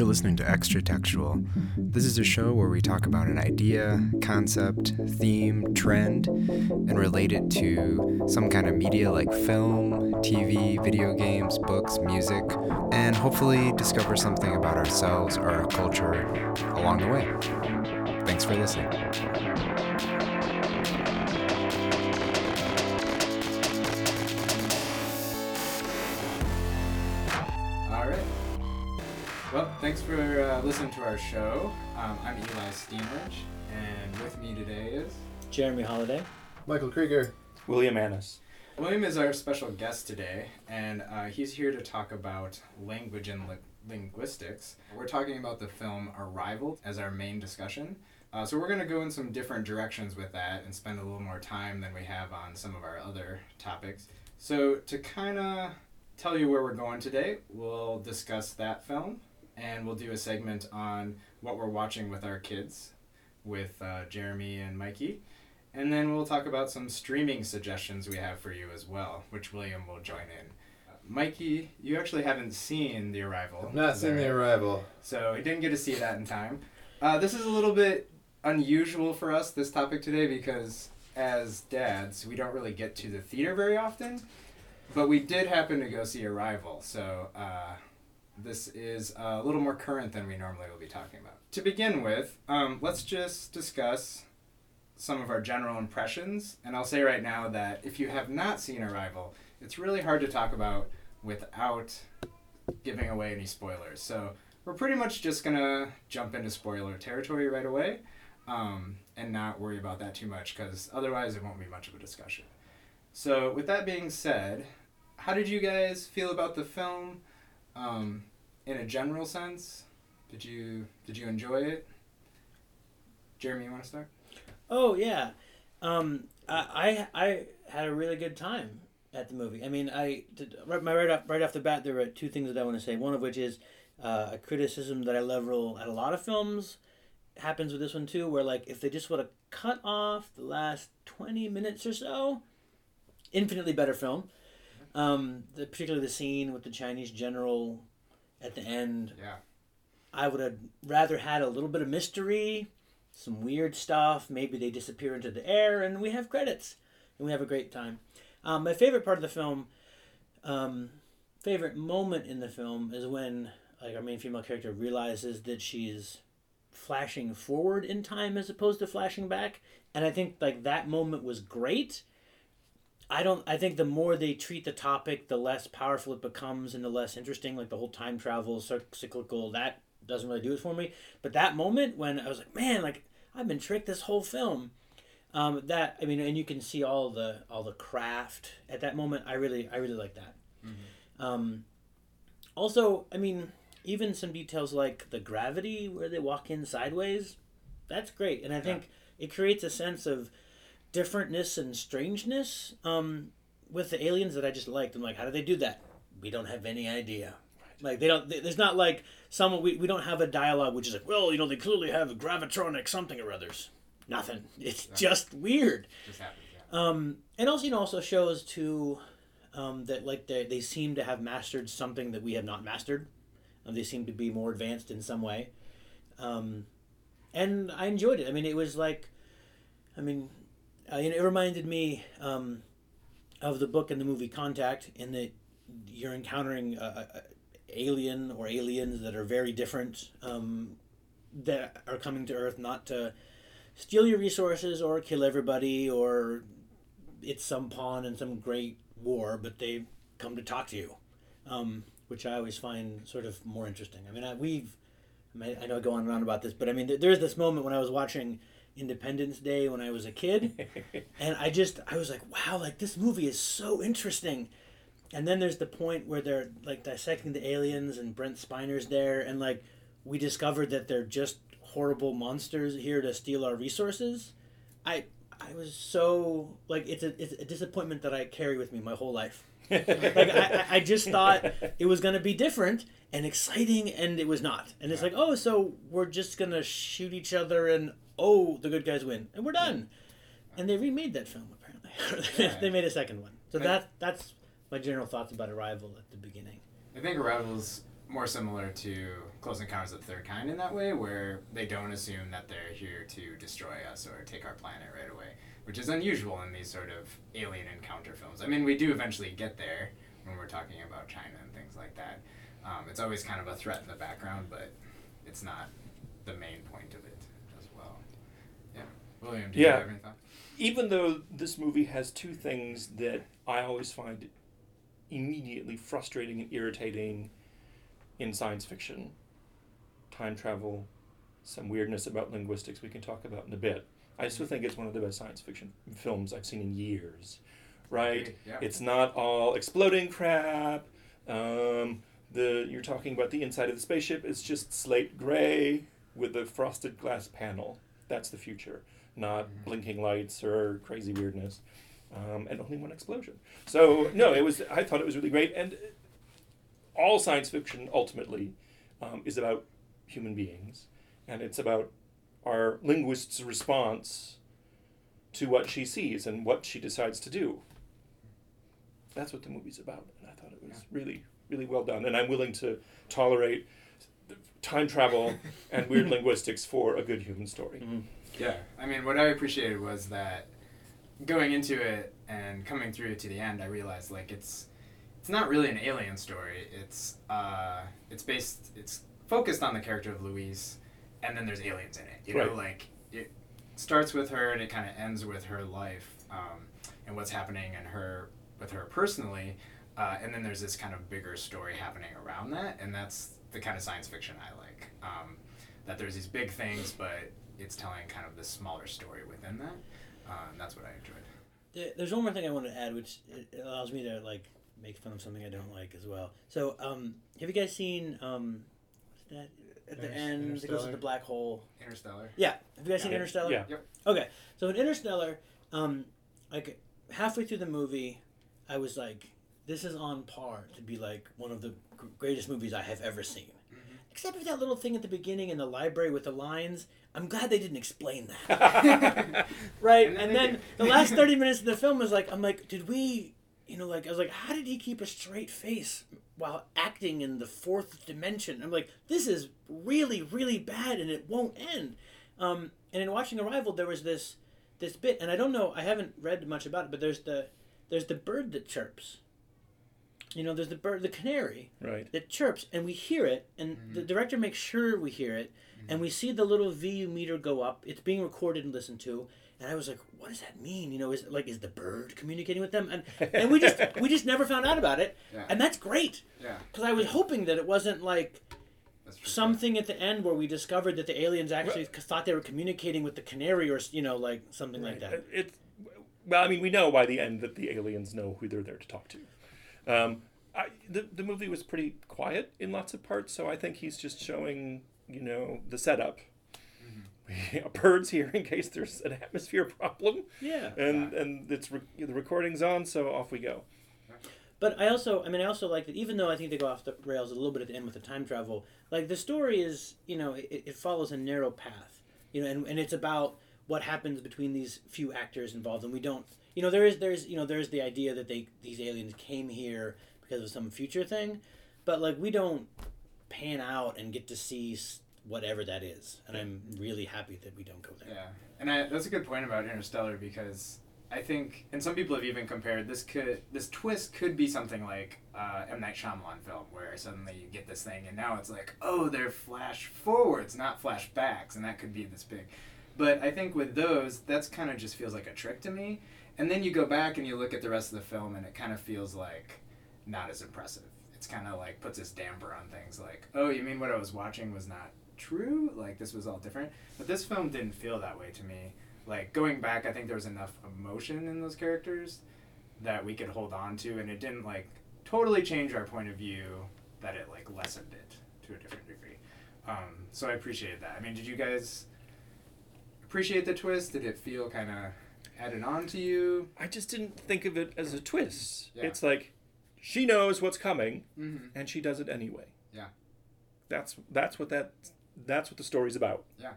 You're listening to Extra Textual. This is a show where we talk about an idea, concept, theme, trend, and relate it to some kind of media like film, TV, video games, books, music, and hopefully discover something about ourselves or our culture along the way. Thanks for listening. Thanks for uh, listening to our show. Um, I'm Eli Steenrich, and with me today is Jeremy Holiday. Michael Krieger. William Annis. William. Is our special guest today, and uh, he's here to talk about language and li- linguistics. We're talking about the film Arrival as our main discussion. Uh, so we're going to go in some different directions with that and spend a little more time than we have on some of our other topics. So to kind of tell you where we're going today, we'll discuss that film and we'll do a segment on what we're watching with our kids with uh, Jeremy and Mikey. And then we'll talk about some streaming suggestions we have for you as well, which William will join in. Mikey, you actually haven't seen The Arrival. I've not seen the arrival. So he didn't get to see that in time. Uh, this is a little bit unusual for us, this topic today, because as dads, we don't really get to the theater very often. But we did happen to go see Arrival, so uh, this is a little more current than we normally will be talking about. To begin with, um, let's just discuss some of our general impressions. And I'll say right now that if you have not seen Arrival, it's really hard to talk about without giving away any spoilers. So we're pretty much just gonna jump into spoiler territory right away um, and not worry about that too much because otherwise it won't be much of a discussion. So, with that being said, how did you guys feel about the film um, in a general sense? Did you did you enjoy it? Jeremy, you want to start? Oh yeah, um, I, I I had a really good time at the movie. I mean, I did, right, my right off right off the bat there were two things that I want to say. One of which is uh, a criticism that I level at a lot of films happens with this one too, where like if they just would have cut off the last twenty minutes or so, infinitely better film. Um, the, particularly the scene with the Chinese general at the end Yeah. I would have rather had a little bit of mystery, some weird stuff. Maybe they disappear into the air, and we have credits, and we have a great time. Um, my favorite part of the film, um, favorite moment in the film is when like our main female character realizes that she's flashing forward in time as opposed to flashing back, and I think like that moment was great. I don't. I think the more they treat the topic, the less powerful it becomes, and the less interesting. Like the whole time travel, cyclical. That doesn't really do it for me. But that moment when I was like, man, like I've been tricked this whole film. Um, that I mean, and you can see all the all the craft at that moment. I really, I really like that. Um, also, I mean, even some details like the gravity where they walk in sideways, that's great, and I think it creates a sense of differentness and strangeness um, with the aliens that I just liked. I'm like, how do they do that? We don't have any idea. Like they don't. th- There's not like someone. We, we don't have a dialogue which is like, well, you know, they clearly have a gravitronic something or others. Nothing. It's just weird. Just happens. Yeah. Um, and also, you know, also shows too um, that like they they seem to have mastered something that we have not mastered. Um, they seem to be more advanced in some way. Um, and I enjoyed it. I mean, it was like, I mean, uh, know, it reminded me um, of the book and the movie Contact, in that you're encountering a, a, a alien or aliens that are very different, um, that are coming to Earth not to steal your resources or kill everybody or it's some pawn in some great war, but they come to talk to you, um, which I always find sort of more interesting. I mean, I, we've, I, mean, I know I go on and on about this, but I mean, there- there's this moment when I was watching Independence Day when I was a kid, and I just, I was like, wow, like this movie is so interesting. And then there's the point where they're like dissecting the aliens, and Brent Spiner's there, and like we discovered that they're just horrible monsters here to steal our resources. I I was so like it's a it's a disappointment that I carry with me my whole life. like I, I- just thought it was gonna be different and exciting, and it was not. And it's like, oh, so we're just gonna shoot each other, and oh, the good guys win, and we're done. And they remade that film apparently. they made a second one. So Right. that that's my general thoughts about Arrival at the beginning. I think Arrival's more similar to Close Encounters of the Third Kind in that way, where they don't assume that they're here to destroy us or take our planet right away, which is unusual in these sort of alien encounter films. I mean, we do eventually get there when we're talking about China and things like that. Um, it's always kind of a threat in the background, but it's not the main point of it as well. Yeah. William, do you Yeah. have any thoughts? even though this movie has two things that I always find immediately frustrating and irritating in science fiction time travel, some weirdness about linguistics we can talk about in a bit. I still think it's one of the best science fiction films I've seen in years. Right? Yeah. It's not all exploding crap. Um, the you're talking about the inside of the spaceship. It's just slate gray with a frosted glass panel. That's the future, not Mhm. blinking lights or crazy weirdness, um, and only one explosion. So no, it was. I thought it was really great, and all science fiction ultimately um, is about human beings, and it's about our linguist's response to what she sees and what she decides to do. That's what the movie's about, and I thought it was Yeah. really, really well done. And I'm willing to tolerate time travel and weird linguistics for a good human story. Mhm. Yeah, I mean, what I appreciated was that going into it and coming through it to the end, I realized like it's it's not really an alien story. It's uh, it's based it's focused on the character of Louise, and then there's aliens in it. You know, like it starts with her and it kind of ends with her life um, and what's happening in her with her personally, uh, and then there's this kind of bigger story happening around that, and that's the kind of science fiction I like. Um, that there's these big things, but it's telling kind of the smaller story within that. Uh, and that's what I enjoyed. There's one more thing I want to add, which it it allows me to like make fun of something I don't like as well. So, um, have you guys seen um, what's that at the Inter- end? It goes to the black hole. Interstellar. Yeah, have you guys seen Interstellar? Yeah. Okay, so in Interstellar, um, like halfway through the movie, I was like, "This is on par to be like one of the greatest movies I have ever seen." Except for that little thing at the beginning in the library with the lines. I'm glad they didn't explain that. right, And and then then, they did. the last 30 minutes of the film was like, I'm like, did we, you know, like, I was like, how did he keep a straight face while acting in the fourth dimension? I'm like, this is really, really bad and it won't end. Um, and in watching Arrival, there was this this bit, and I don't know, I haven't read much about it, but there's the there's the bird that chirps. You know, there's the bird, the canary Right. that chirps, and we hear it, and the mm-hmm. director makes sure we hear it, and we see the little VU meter go up. It's being recorded and listened to, and I was like, "What does that mean? You know, is like is the bird communicating with them?" And and we just we just never found out about it, Yeah. and that's great yeah. because I was hoping that it wasn't like something at the end where we discovered that the aliens actually c thought they were communicating with the canary or you know like something like that. It's well, I mean, we know by the end that the aliens know who they're there to talk to. Um, I, the the movie was pretty quiet in lots of parts, so I think he's just showing you know the setup. Birds here in case there's an atmosphere problem, Yeah. and and it's re- the recording's on, so off we go. But I also, I mean, I also like that even though I think they go off the rails a little bit at the end with the time travel, like the story is, you know, it, it follows a narrow path, you know, and, and it's about what happens between these few actors involved, and we don't, you know, there is, there's, you know, there's the idea that they, these aliens came here because of some future thing, but like we don't pan out and get to see whatever that is, and I'm really happy that we don't go there. Yeah, and I, that's a good point about Interstellar because I think, and some people have even compared this could this twist could be something like uh, M Night Shyamalan film where suddenly you get this thing and now it's like oh they're flash forwards not flashbacks and that could be this big, but I think with those that's kind of just feels like a trick to me, and then you go back and you look at the rest of the film and it kind of feels like not as impressive. It's kind of like puts this damper on things like oh you mean what I was watching was not true like this was all different but this film didn't feel that way to me. Like going back, I think there was enough emotion in those characters that we could hold on to, and it didn't like totally change our point of view. That it like lessened it to a different degree. Um, so I appreciated that. I mean, did you guys appreciate the twist? Did it feel kind of added on to you? I just didn't think of it as a twist. Yeah. It's like she knows what's coming, Mm-hmm. and she does it anyway. Yeah. That's that's what that that's what the story's about. Yeah.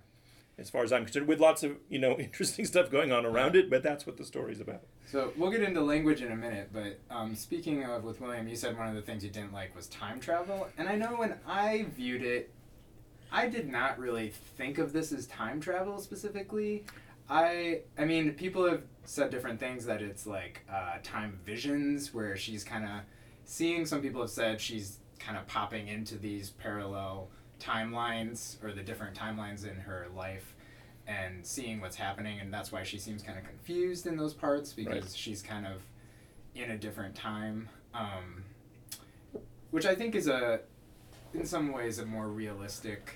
as far as I'm concerned, with lots of you know interesting stuff going on around it. But that's what the story's about. So we'll get into language in a minute, but um, speaking of with William, you said one of the things you didn't like was time travel, and I know when I viewed it, I did not really think of this as time travel specifically. I I mean, people have said different things that it's like uh, time visions, where she's kind of seeing. Some people have said she's kind of popping into these parallel timelines or the different timelines in her life and seeing what's happening and that's why she seems kind of confused in those parts because Right. she's kind of in a different time um, which i think is a in some ways a more realistic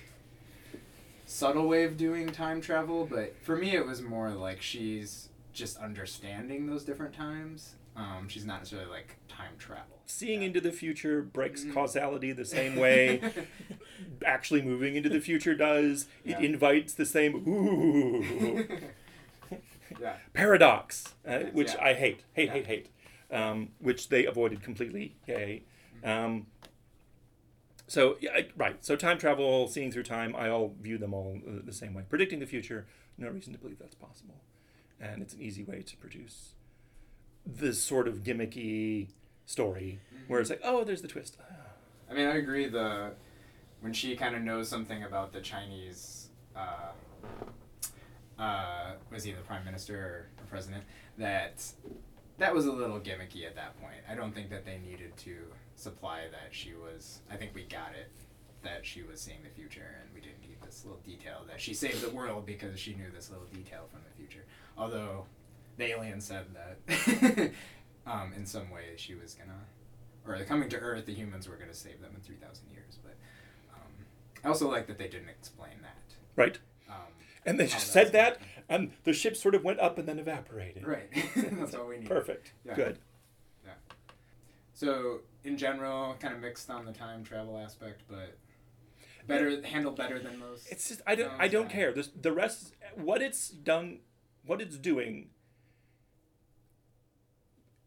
subtle way of doing time travel but for me it was more like she's just understanding those different times um, she's not necessarily like time travel Seeing into the future breaks Mhm. causality the same way actually moving into the future does. It invites the same ooh yeah paradox, uh, which Yeah. I hate, hate, Yeah. hate, hate, um, which they avoided completely. Yay. Um, so yeah, right. So time travel, seeing through time, I all view them all uh, the same way. Predicting the future, no reason to believe that's possible, and it's an easy way to produce this sort of gimmicky story where it's like, oh, there's the twist. I mean, I agree. The when she kind of knows something about the Chinese, uh, uh, was he the prime minister or the president? That that was a little gimmicky at that point. I don't think that they needed to supply that she was. I think we got it that she was seeing the future, and we didn't need this little detail that she saved the world because she knew this little detail from the future. Although the alien said that um, in some way she was gonna or coming to Earth, the humans were going to save them in 3,000 years. But um, I also like that they didn't explain that. Right. Um, And they just said that, and the ship sort of went up and then evaporated. right. That's all we need. Perfect. Yeah. Good. Yeah. So, in general, kind of mixed on the time travel aspect, but better handled better than most. It's just I don't I don't care. The the rest what it's done what it's doing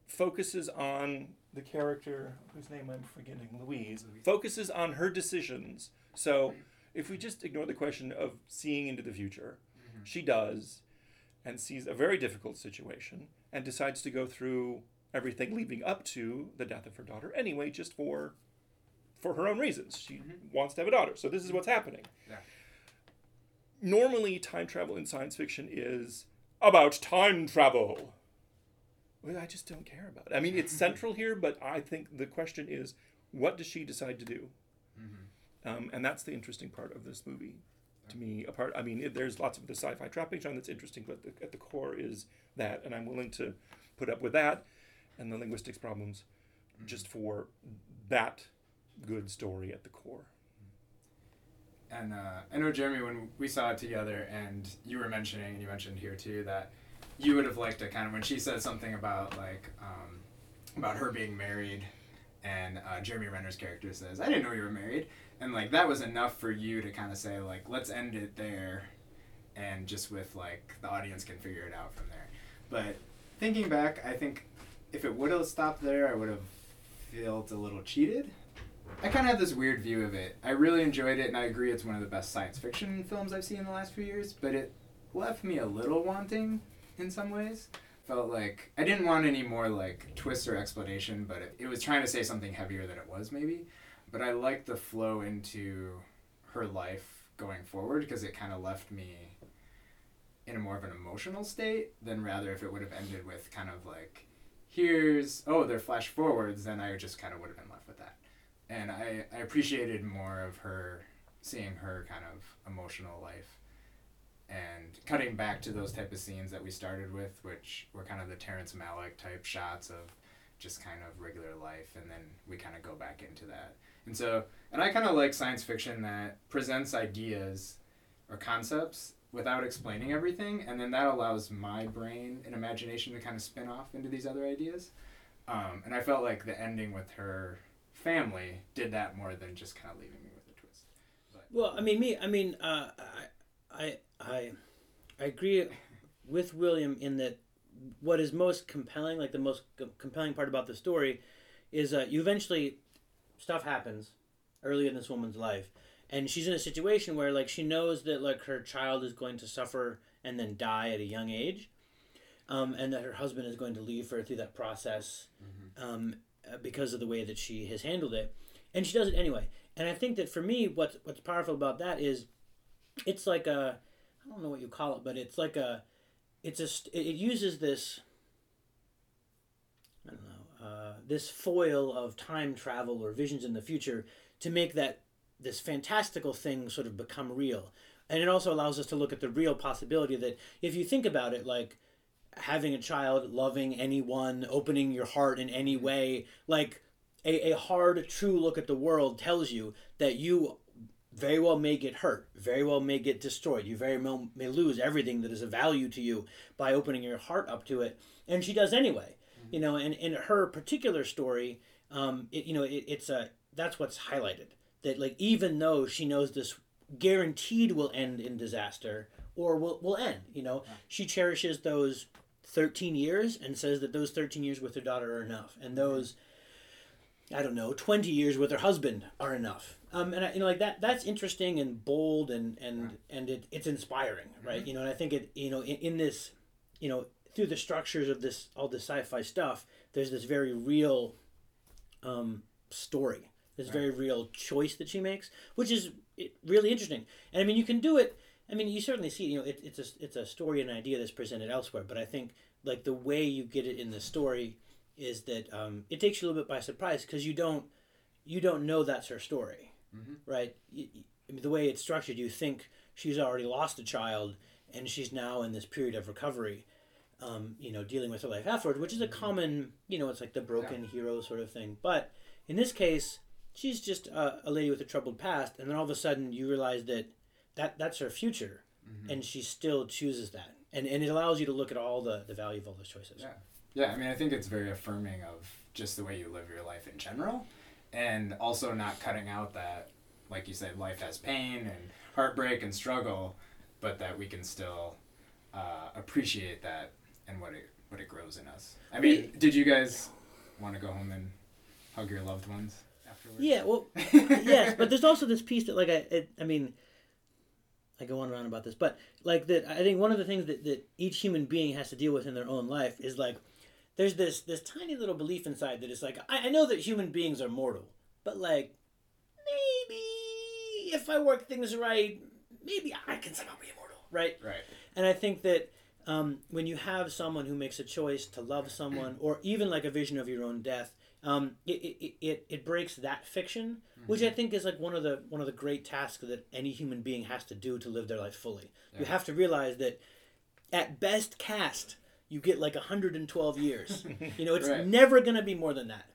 focuses on the character whose name I'm forgetting, Louise, focuses on her decisions. So if we just ignore the question of seeing into the future, Mhm. she does and sees a very difficult situation and decides to go through everything leading up to the death of her daughter anyway just for for her own reasons. She Mhm. wants to have a daughter. So this is what's happening. Yeah. Normally time travel in science fiction is about time travel. Well, I just don't care about it. I mean, it's central here, but I think the question is, what does she decide to do? Mhm. Um, and that's the interesting part of this movie, to me. Apart, I mean, it, there's lots of the sci-fi trappings on that's interesting, but the, at the core is that, and I'm willing to put up with that, and the linguistics problems, just for that good story at the core. And uh, I know Jeremy, when we saw it together, and you were mentioning, and you mentioned here too, that you would have liked it kind of when she said something about like um, about her being married, and uh, Jeremy Renner's character says, "I didn't know you were married," and like that was enough for you to kind of say like, "Let's end it there," and just with like the audience can figure it out from there. But thinking back, I think if it would have stopped there, I would have felt a little cheated. I kind of have this weird view of it. I really enjoyed it, and I agree it's one of the best science fiction films I've seen in the last few years. But it left me a little wanting in some ways. Felt like I didn't want any more like twists or explanation, but it, it was trying to say something heavier than it was maybe. But I liked the flow into her life going forward because it kind of left me in a more of an emotional state than rather if it would have ended with kind of like here's oh they're flash forwards then I just kind of would have been left with that. And I, I appreciated more of her seeing her kind of emotional life and cutting back to those type of scenes that we started with which were kind of the Terrence Malick type shots of just kind of regular life and then we kind of go back into that. And so and I kind of like science fiction that presents ideas or concepts without explaining everything and then that allows my brain and imagination to kind of spin off into these other ideas um, and I felt like the ending with her family did that more than just kind of leaving me with a twist. Well, I mean, me, I mean, uh, I, I, I, agree with William in that what is most compelling, like the most com- compelling part about the story, is uh, you eventually stuff happens early in this woman's life, and she's in a situation where like she knows that like her child is going to suffer and then die at a young age um, and that her husband is going to leave her through that process um, uh, because of the way that she has handled it. And she does it anyway. And i think that for me what's what's powerful about that is it's like a i don't know what you call it but it's like a it's a it uses this i don't know uh, this foil of time travel or visions in the future to make that this fantastical thing sort of become real. And it also allows us to look at the real possibility that if you think about it like having a child loving anyone opening your heart in any way like a, a hard true look at the world tells you that you very well may get hurt very well may get destroyed. You very well may lose everything that is of value to you by opening your heart up to it. And she does anyway you know and in her particular story um, it, you know it, it's a that's what's highlighted that like even though she knows this guaranteed will end in disaster or will, will end you know she cherishes those 13 years and says that those 13 years with her daughter are enough and those i don't know 20 years with her husband are enough. Um, and I, you know like that that's interesting and bold and and and it, it's inspiring right? You know and i think it you know in, in this you know through the structures of this all this sci-fi stuff there's this very real um, story this very real choice that she makes which is really interesting. And i mean you can do it i mean you certainly see you know it, it's a it's a story and an idea that's presented elsewhere but i think like the way you get it in the story is that um, it takes you a little bit by surprise because you don't you don't know that's her story right? You, I mean, the way it's structured you think she's already lost a child and she's now in this period of recovery um, you know dealing with her life afterwards which is a common you know it's like the broken hero sort of thing. But in this case she's just a, a lady with a troubled past and then all of a sudden you realize that, that that's her future and she still chooses that and, and it allows you to look at all the, the value of all those choices Yeah. Yeah, I mean, I think it's very affirming of just the way you live your life in general, and also not cutting out that, like you said, life has pain and heartbreak and struggle, but that we can still uh, appreciate that and what it what it grows in us. I mean, did you guys want to go home and hug your loved ones afterwards? Yeah, well, yes, but there's also this piece that, like, I, it, I mean, I go on and on about this, but like that, I think one of the things that, that each human being has to deal with in their own life is like, there's this this tiny little belief inside that it's like, I, I know that human beings are mortal, but like, maybe if I work things right, maybe I can somehow be immortal, right? Right. And I think that um, when you have someone who makes a choice to love someone, or even like a vision of your own death, um, it, it, it, it breaks that fiction, which I think is like one of the one of the great tasks that any human being has to do to live their life fully. You have to realize that at best cast, you get like 112 years. you know, it's Right. never going to be more than that.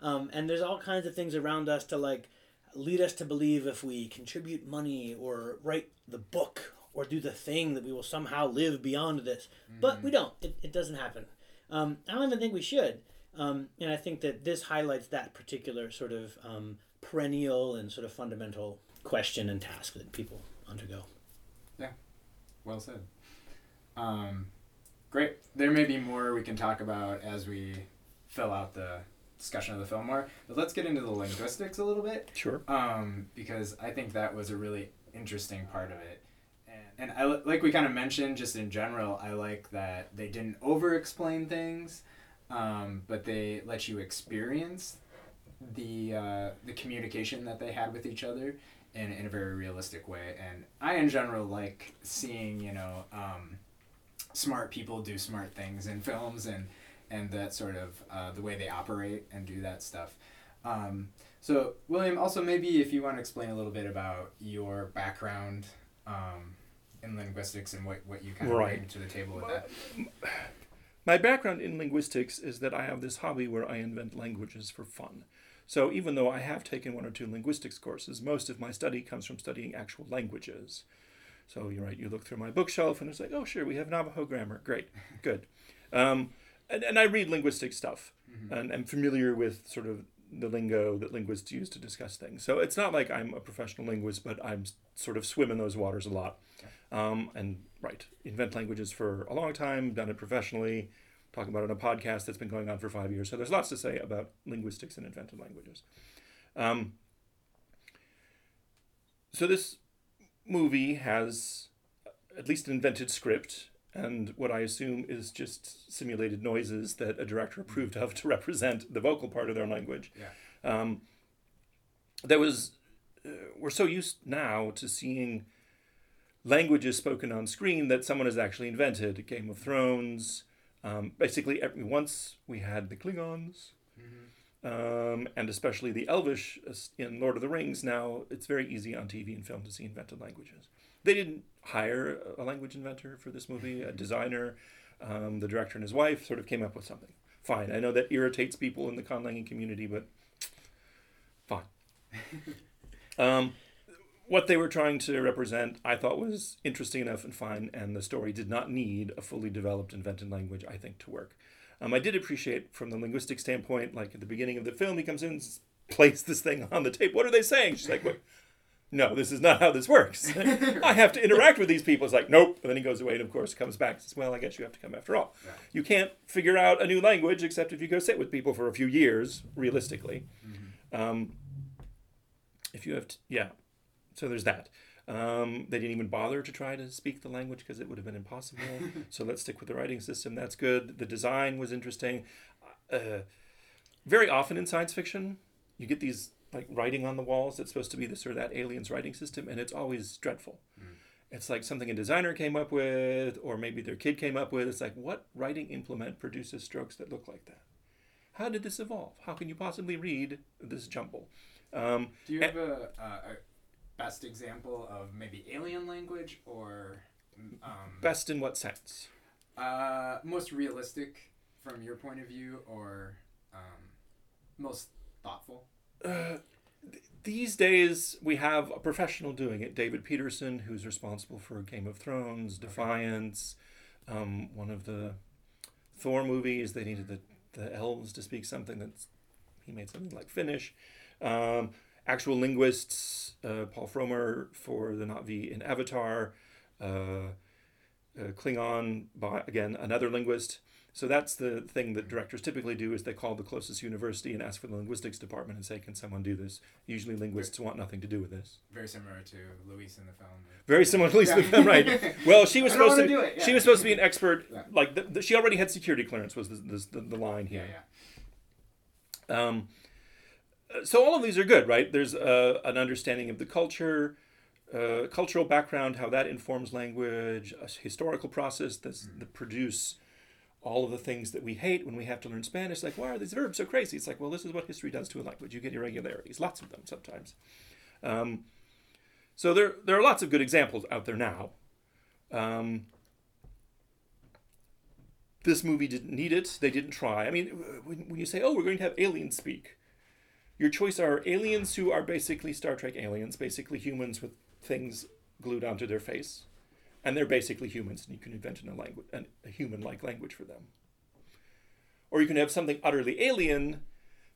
Um, and there's all kinds of things around us to like lead us to believe if we contribute money or write the book or do the thing that we will somehow live beyond this. But we don't. It, it doesn't happen. Um, I don't even think we should. Um, and I think that this highlights that particular sort of um, perennial and sort of fundamental question and task that people undergo. Yeah, well said. Um, great. There may be more we can talk about as we fill out the discussion of the film more, but let's get into the linguistics a little bit. Sure. um, because I think that was a really interesting part of it. And, and I like we kind of mentioned just in general, I like that they didn't over explain things, um, but they let you experience the uh, the communication that they had with each other in, in a very realistic way. And I in general like seeing you know um, smart people do smart things in films and and that sort of uh, the way they operate and do that stuff. Um, so, William, also maybe if you want to explain a little bit about your background um, in linguistics and what, what you kind of Right. bring to the table with that. My background in linguistics is that I have this hobby where I invent languages for fun. So even though I have taken one or two linguistics courses, most of my study comes from studying actual languages. So you're right, you look through my bookshelf and it's like, oh, sure, we have Navajo grammar. Great, good. Um, and, and I read linguistic stuff and I'm familiar with sort of the lingo that linguists use to discuss things. So it's not like I'm a professional linguist, but I'm sort of swim in those waters a lot. Um, and right, invent languages for a long time, done it professionally, talking about it on a podcast that's been going on for five years. So there's lots to say about linguistics and invented languages. Um, so this movie has at least an invented script and what I assume is just simulated noises that a director approved of to represent the vocal part of their language. Yeah. Um, there was, uh, we're so used now to seeing languages spoken on screen that someone has actually invented. Game of Thrones. Um, basically, every, once we had the Klingons, um, and especially the Elvish uh, in Lord of the Rings. Now it's very easy on TV and film to see invented languages. They didn't hire a language inventor for this movie, a designer. Um, the director and his wife sort of came up with something. Fine. I know that irritates people in the conlanging community, but fine. um, what they were trying to represent, I thought was interesting enough and fine, and the story did not need a fully developed invented language, I think, to work. Um, I did appreciate from the linguistic standpoint, like at the beginning of the film, he comes in, plays this thing on the tape. What are they saying? She's like, "Wait, no, this is not how this works. I have to interact with these people. It's like, nope. And then he goes away and, of course, comes back and says, well, I guess you have to come after all. You can't figure out a new language except if you go sit with people for a few years, realistically. Um, if you have, to, yeah. So there's that. Um, they didn't even bother to try to speak the language because it would have been impossible. so let's stick with the writing system. That's good. The design was interesting. Uh, very often in science fiction, you get these like writing on the walls that's supposed to be this or that alien's writing system, and it's always dreadful. It's like something a designer came up with, or maybe their kid came up with. It's like, what writing implement produces strokes that look like that? How did this evolve? How can you possibly read this jumble? Um, Do you have a, a, a best example of maybe alien language or um, best in what sense? uh, most realistic from your point of view or um, most thoughtful? Th- these days we have a professional doing it. David Peterson, who's responsible for Game of Thrones, Defiance, um, one of the Thor movies. They needed the, the elves to speak something that's he made something like Finnish. Um, actual linguists, uh, Paul Frommer for the Na'vi in Avatar, uh, uh, Klingon by again another linguist. So that's the thing that directors typically do is they call the closest university and ask for the linguistics department and say, "Can someone do this?" Usually, linguists want nothing to do with this. Very similar to Louise in the film. Very similar to Lisa, Yeah. In the film, right? Well, she was supposed to. it, yeah. She was supposed to be an expert. Yeah. Like the, the, she already had security clearance. Was the the, the, line here? yeah. yeah. Um, so all of these are good, right? There's uh, an understanding of the culture, uh, cultural background, how that informs language, a historical process that's, that produce all of the things that we hate when we have to learn Spanish. Like, why are these verbs so crazy? It's like, well, this is what history does to a language. You get irregularities, lots of them sometimes. Um, so there, there are lots of good examples out there now. Um, this movie didn't need it. They didn't try. I mean, when, when you say, oh, we're going to have aliens speak, your choice are aliens who are basically Star Trek aliens, basically humans with things glued onto their face, and they're basically humans, and you can invent a language, an, a human-like language for them. Or you can have something utterly alien, and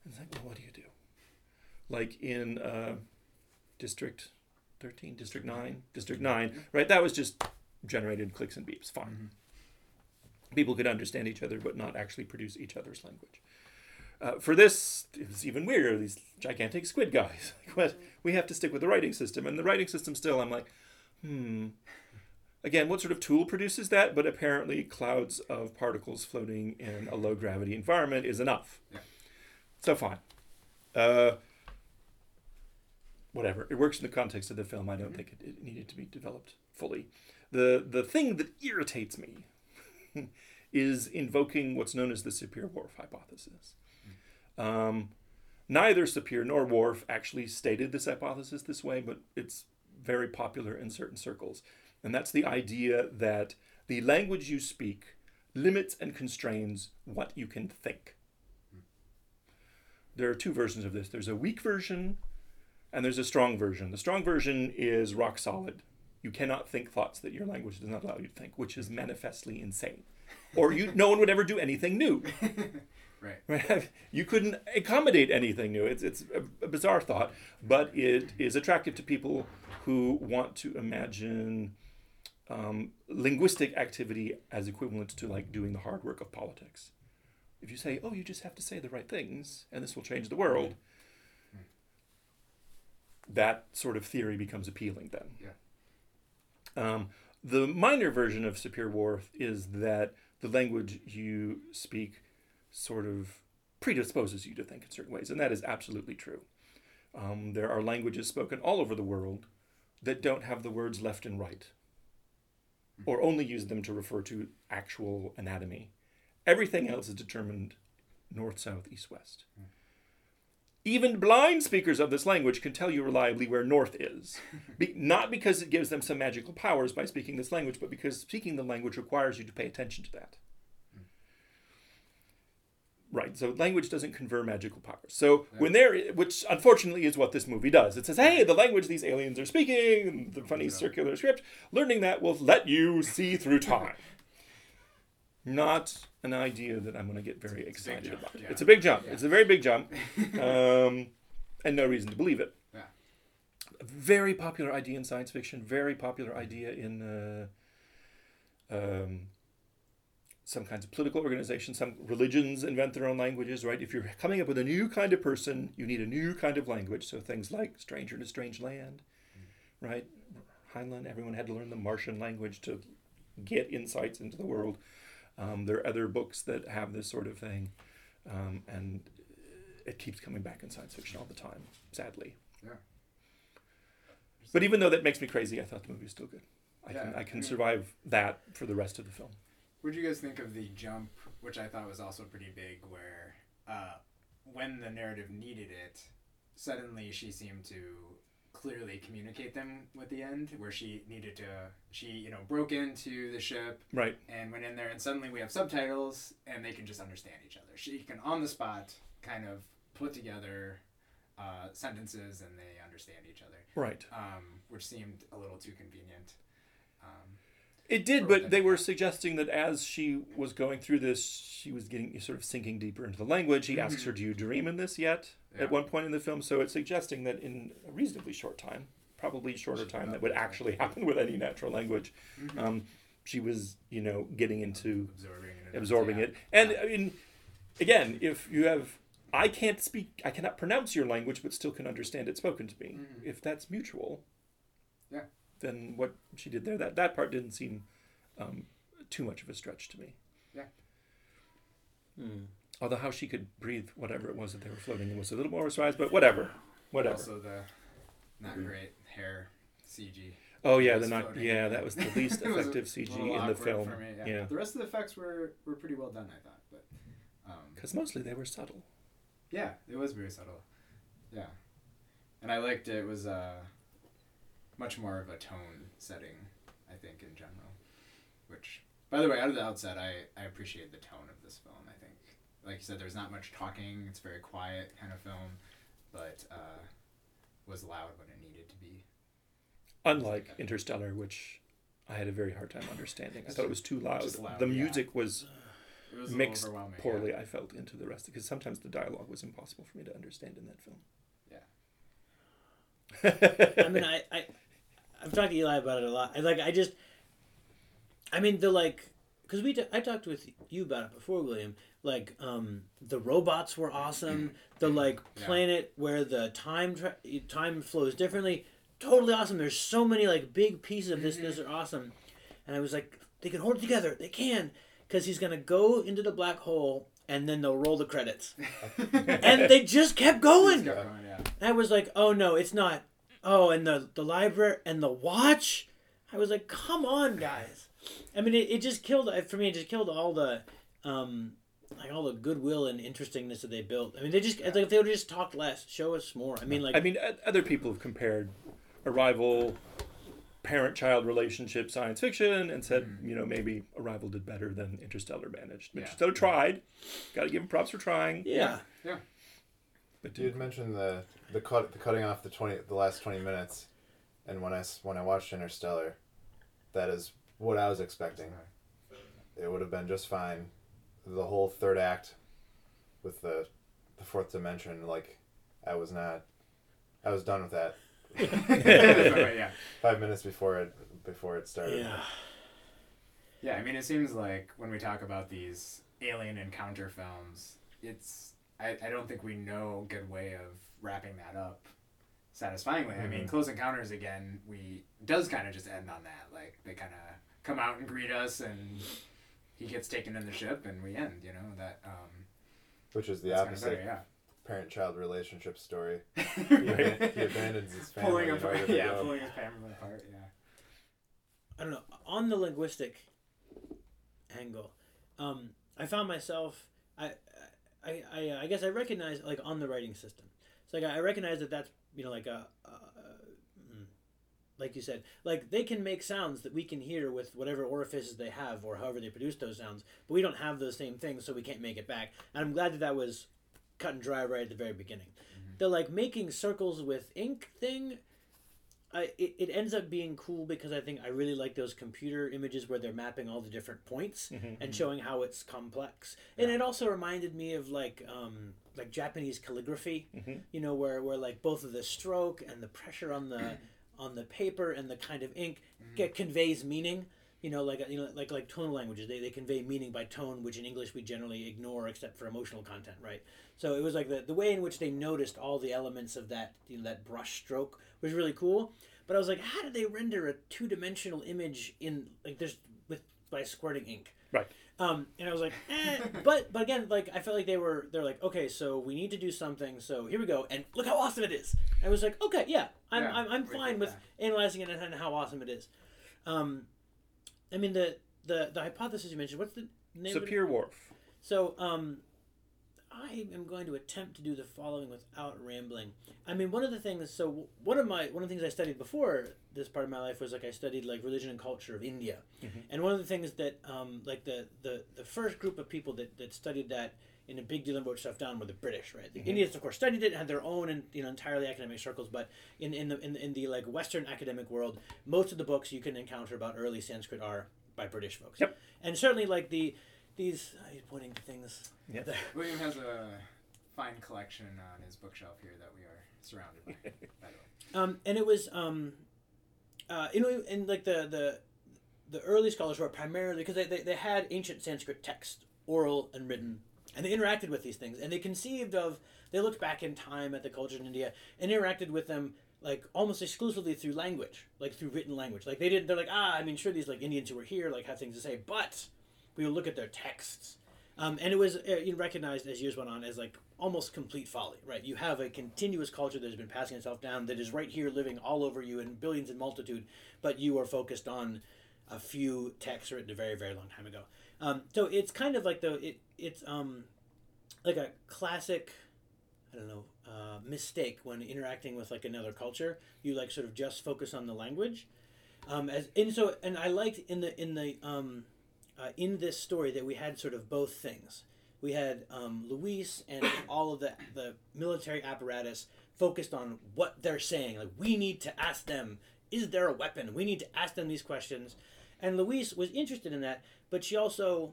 it's like, well, what do you do? Like in uh, District 13, District 9, District 9, right? That was just generated clicks and beeps, fine. People could understand each other, but not actually produce each other's language. Uh, for this, it's even weirder. These gigantic squid guys. Like, what? We have to stick with the writing system, and the writing system still. I'm like, hmm. Again, what sort of tool produces that? But apparently, clouds of particles floating in a low gravity environment is enough. Yeah. So fine. Uh, whatever. It works in the context of the film. I don't think it, it needed to be developed fully. The the thing that irritates me is invoking what's known as the Sapir-Whorf hypothesis. Um, neither Sapir nor Whorf actually stated this hypothesis this way, but it's very popular in certain circles. And that's the idea that the language you speak limits and constrains what you can think. There are two versions of this there's a weak version and there's a strong version. The strong version is rock solid. You cannot think thoughts that your language does not allow you to think, which is manifestly insane. Or you, no one would ever do anything new. Right. You couldn't accommodate anything new. It's, it's a bizarre thought, but it is attractive to people who want to imagine um, linguistic activity as equivalent to like doing the hard work of politics. If you say, "Oh, you just have to say the right things, and this will change the world," that sort of theory becomes appealing then. Yeah. Um, the minor version of Sapir Whorf is that the language you speak sort of predisposes you to think in certain ways, and that is absolutely true. Um, there are languages spoken all over the world that don't have the words left and right, or only use them to refer to actual anatomy. Everything else is determined north, south, east, west. Even blind speakers of this language can tell you reliably where north is. Be- not because it gives them some magical powers by speaking this language, but because speaking the language requires you to pay attention to that. Right, so language doesn't confer magical powers. So when they're, which unfortunately is what this movie does, it says, "Hey, the language these aliens are speaking, the funny circular script, learning that will let you see through time." Not an idea that I'm going to get very It's excited about. yeah. It's a big jump. Yeah. It's a very big jump, um, and no reason to believe it. Yeah. A very popular idea in science fiction. Very popular idea in uh, um, some kinds of political organizations. Some religions invent their own languages. Right. If you're coming up with a new kind of person, you need a new kind of language. So things like "Stranger in a Strange Land," right? Heinlein. Everyone had to learn the Martian language to get insights into the world. Um, there are other books that have this sort of thing, um, and it keeps coming back in science fiction all the time, sadly. Yeah. But even though that makes me crazy, I thought the movie was still good. I Yeah, can I I can mean- survive that for the rest of the film. What do you guys think of the jump, which I thought was also pretty big, where uh, when the narrative needed it, suddenly she seemed to clearly communicate them with the end, where she needed to, she, you know, broke into the ship Right. and went in there, and suddenly we have subtitles, and they can just understand each other. She can, on the spot, kind of put together uh, sentences, and they understand each other, Right. um, which seemed a little too convenient. It did, but they were suggesting that as she was going through this, she was getting sort of sinking deeper into the language. He asks her, "Do you dream in this yet?" Yeah. At one point in the film, so it's suggesting that in a reasonably short time, probably shorter time that would actually happen with any natural language, Mhm. um, she was, you know, getting into absorbing it. absorbing it. And. I mean, again, if you have, I can't speak, I cannot pronounce your language, but still can understand it spoken to me. Mhm. If that's mutual, Yeah. Then what she did there, that that part didn't seem um, too much of a stretch to me. Hmm. Although how she could breathe whatever it was that they were floating in was a little more surprised, but whatever, whatever. Also the not great hair CG. oh yeah, the not floating. yeah, that was the least It was a effective CG in the film. for me, yeah. yeah. The rest of the effects were, were pretty well done, I thought. But um, Because mostly they were subtle. yeah, it was very subtle. Yeah, and I liked it. It was uh, much more of a tone setting, I think, in general. Which, by the way, out of the outset, I I appreciate the tone of this film. I think, like you said, there's not much talking. It's a very quiet kind of film, but uh, was loud when it needed to be. Unlike Interstellar, which I had a very hard time understanding. I thought it was too loud. Loud, the yeah. music was It was mixed poorly. yeah. I felt into the rest because sometimes the dialogue was impossible for me to understand in that film. Yeah. I mean, I, I, I've talked to Eli about it a lot. I like, I just, I mean, the like, because we, t- I talked with you about it before, William. Like, um, the robots were awesome. The like planet where the time tra- time flows differently, totally awesome. There's so many like big pieces of this. This are awesome, and I was like, they can hold it together. They can, because he's gonna go into the black hole. And then they'll roll the credits, and they just kept going. Kept going, yeah. I was like, oh no, it's not. Oh, and the the library and the watch. I was like, come on, guys. I mean, it, it just killed for me. It just killed all the, um, like all the goodwill and interestingness that they built. I mean, they just it's like if they would just talked less, show us more. I mean, like I mean, other people have compared Arrival, parent-child relationship, science fiction, and said, you know, maybe Arrival did better than Interstellar managed. Yeah. Interstellar tried. Got to give him props for trying. Yeah. Yeah, But You had didn't. mentioned the the cut the cutting off the twenty the last twenty minutes, and when I s- when I watched Interstellar, that is what I was expecting. It would have been just fine. The whole third act, with the the fourth dimension, like I was not. I was done with that yeah. five minutes before it before it started. yeah. Yeah, I mean, it seems like when we talk about these alien encounter films, it's I, I don't think we know a good way of wrapping that up satisfying way. I mean, Mhm. Close Encounters again, we does kind of just end on that. Like they kind of come out and greet us, and he gets taken in the ship, and we end. You know that. Um, Which is the that's kinda opposite better, parent-child relationship story. He, aban- he abandons his family pulling in apart, order to yeah, go. pulling his family apart. Yeah. I don't know. On the linguistic angle, um, I found myself. I, I, I, I guess I recognize like on the writing system. So like I recognize that that's you know like a, uh, mm, like you said, like they can make sounds that we can hear with whatever orifices they have or however they produce those sounds, but we don't have those same things, so we can't make it back. And I'm glad that that was cut and dry right at the very beginning. The like making circles with ink thing I, it, it ends up being cool because I think I really like those computer images where they're mapping all the different points mm-hmm, and mm-hmm. showing how it's complex. And it also reminded me of like um, like Japanese calligraphy, mm-hmm. you know, where, where like both of the stroke and the pressure on the on the paper and the kind of ink get, conveys meaning. You know, like you know, like like tonal languages, they, they convey meaning by tone, which in English we generally ignore except for emotional content, right? So it was like the, the way in which they noticed all the elements of that you know that brush stroke was really cool. But I was like, how did they render a two dimensional image in like there's with by squirting ink? Right. Um, and I was like, eh. but but again, like I felt like they were they're like, okay, so we need to do something. So here we go, and look how awesome it is. I was like, okay, yeah, I'm Yeah, I'm, I'm fine with that. analyzing it and how awesome it is. Um, I mean the the the hypothesis you mentioned. What's the name? Sapir Whorf. So, um, I am going to attempt to do the following without rambling. I mean, one of the things. So, one of my one of the things I studied before this part of my life was like I studied like religion and culture of India, and one of the things that um, like the, the the first group of people that, that studied that in a big deal and wrote stuff down were the British, right? The Indians, of course, studied it and had their own and you know entirely academic circles, but in in the in, the- in the like Western academic world, most of the books you can encounter about early Sanskrit are by British folks. Yep. And certainly like the these uh, he's pointing to things. Yeah. William has a fine collection on his bookshelf here that we are surrounded by. by the way. Um, and it was um, uh, you know, and like the the the early scholars were primarily because they, they, they had ancient Sanskrit text, oral and written, and they interacted with these things, and they conceived of they looked back in time at the culture in India and interacted with them like almost exclusively through language, like through written language. Like they did, they're like ah, I mean, sure, these like Indians who were here like have things to say, but we will look at their texts. Um, and it was uh, recognized as years went on as like almost complete folly, right? You have a continuous culture that has been passing itself down that is right here living all over you in billions and multitude, but you are focused on a few texts written a very, very long time ago. Um, so it's kind of like the it it's um like a classic I don't know uh, mistake when interacting with like another culture. You like sort of just focus on the language. Um, as and so and I liked in the in the um, uh, in this story that we had sort of both things. We had um, Louise and all of the the military apparatus focused on what they're saying. Like we need to ask them, is there a weapon? We need to ask them these questions. And Louise was interested in that, but she also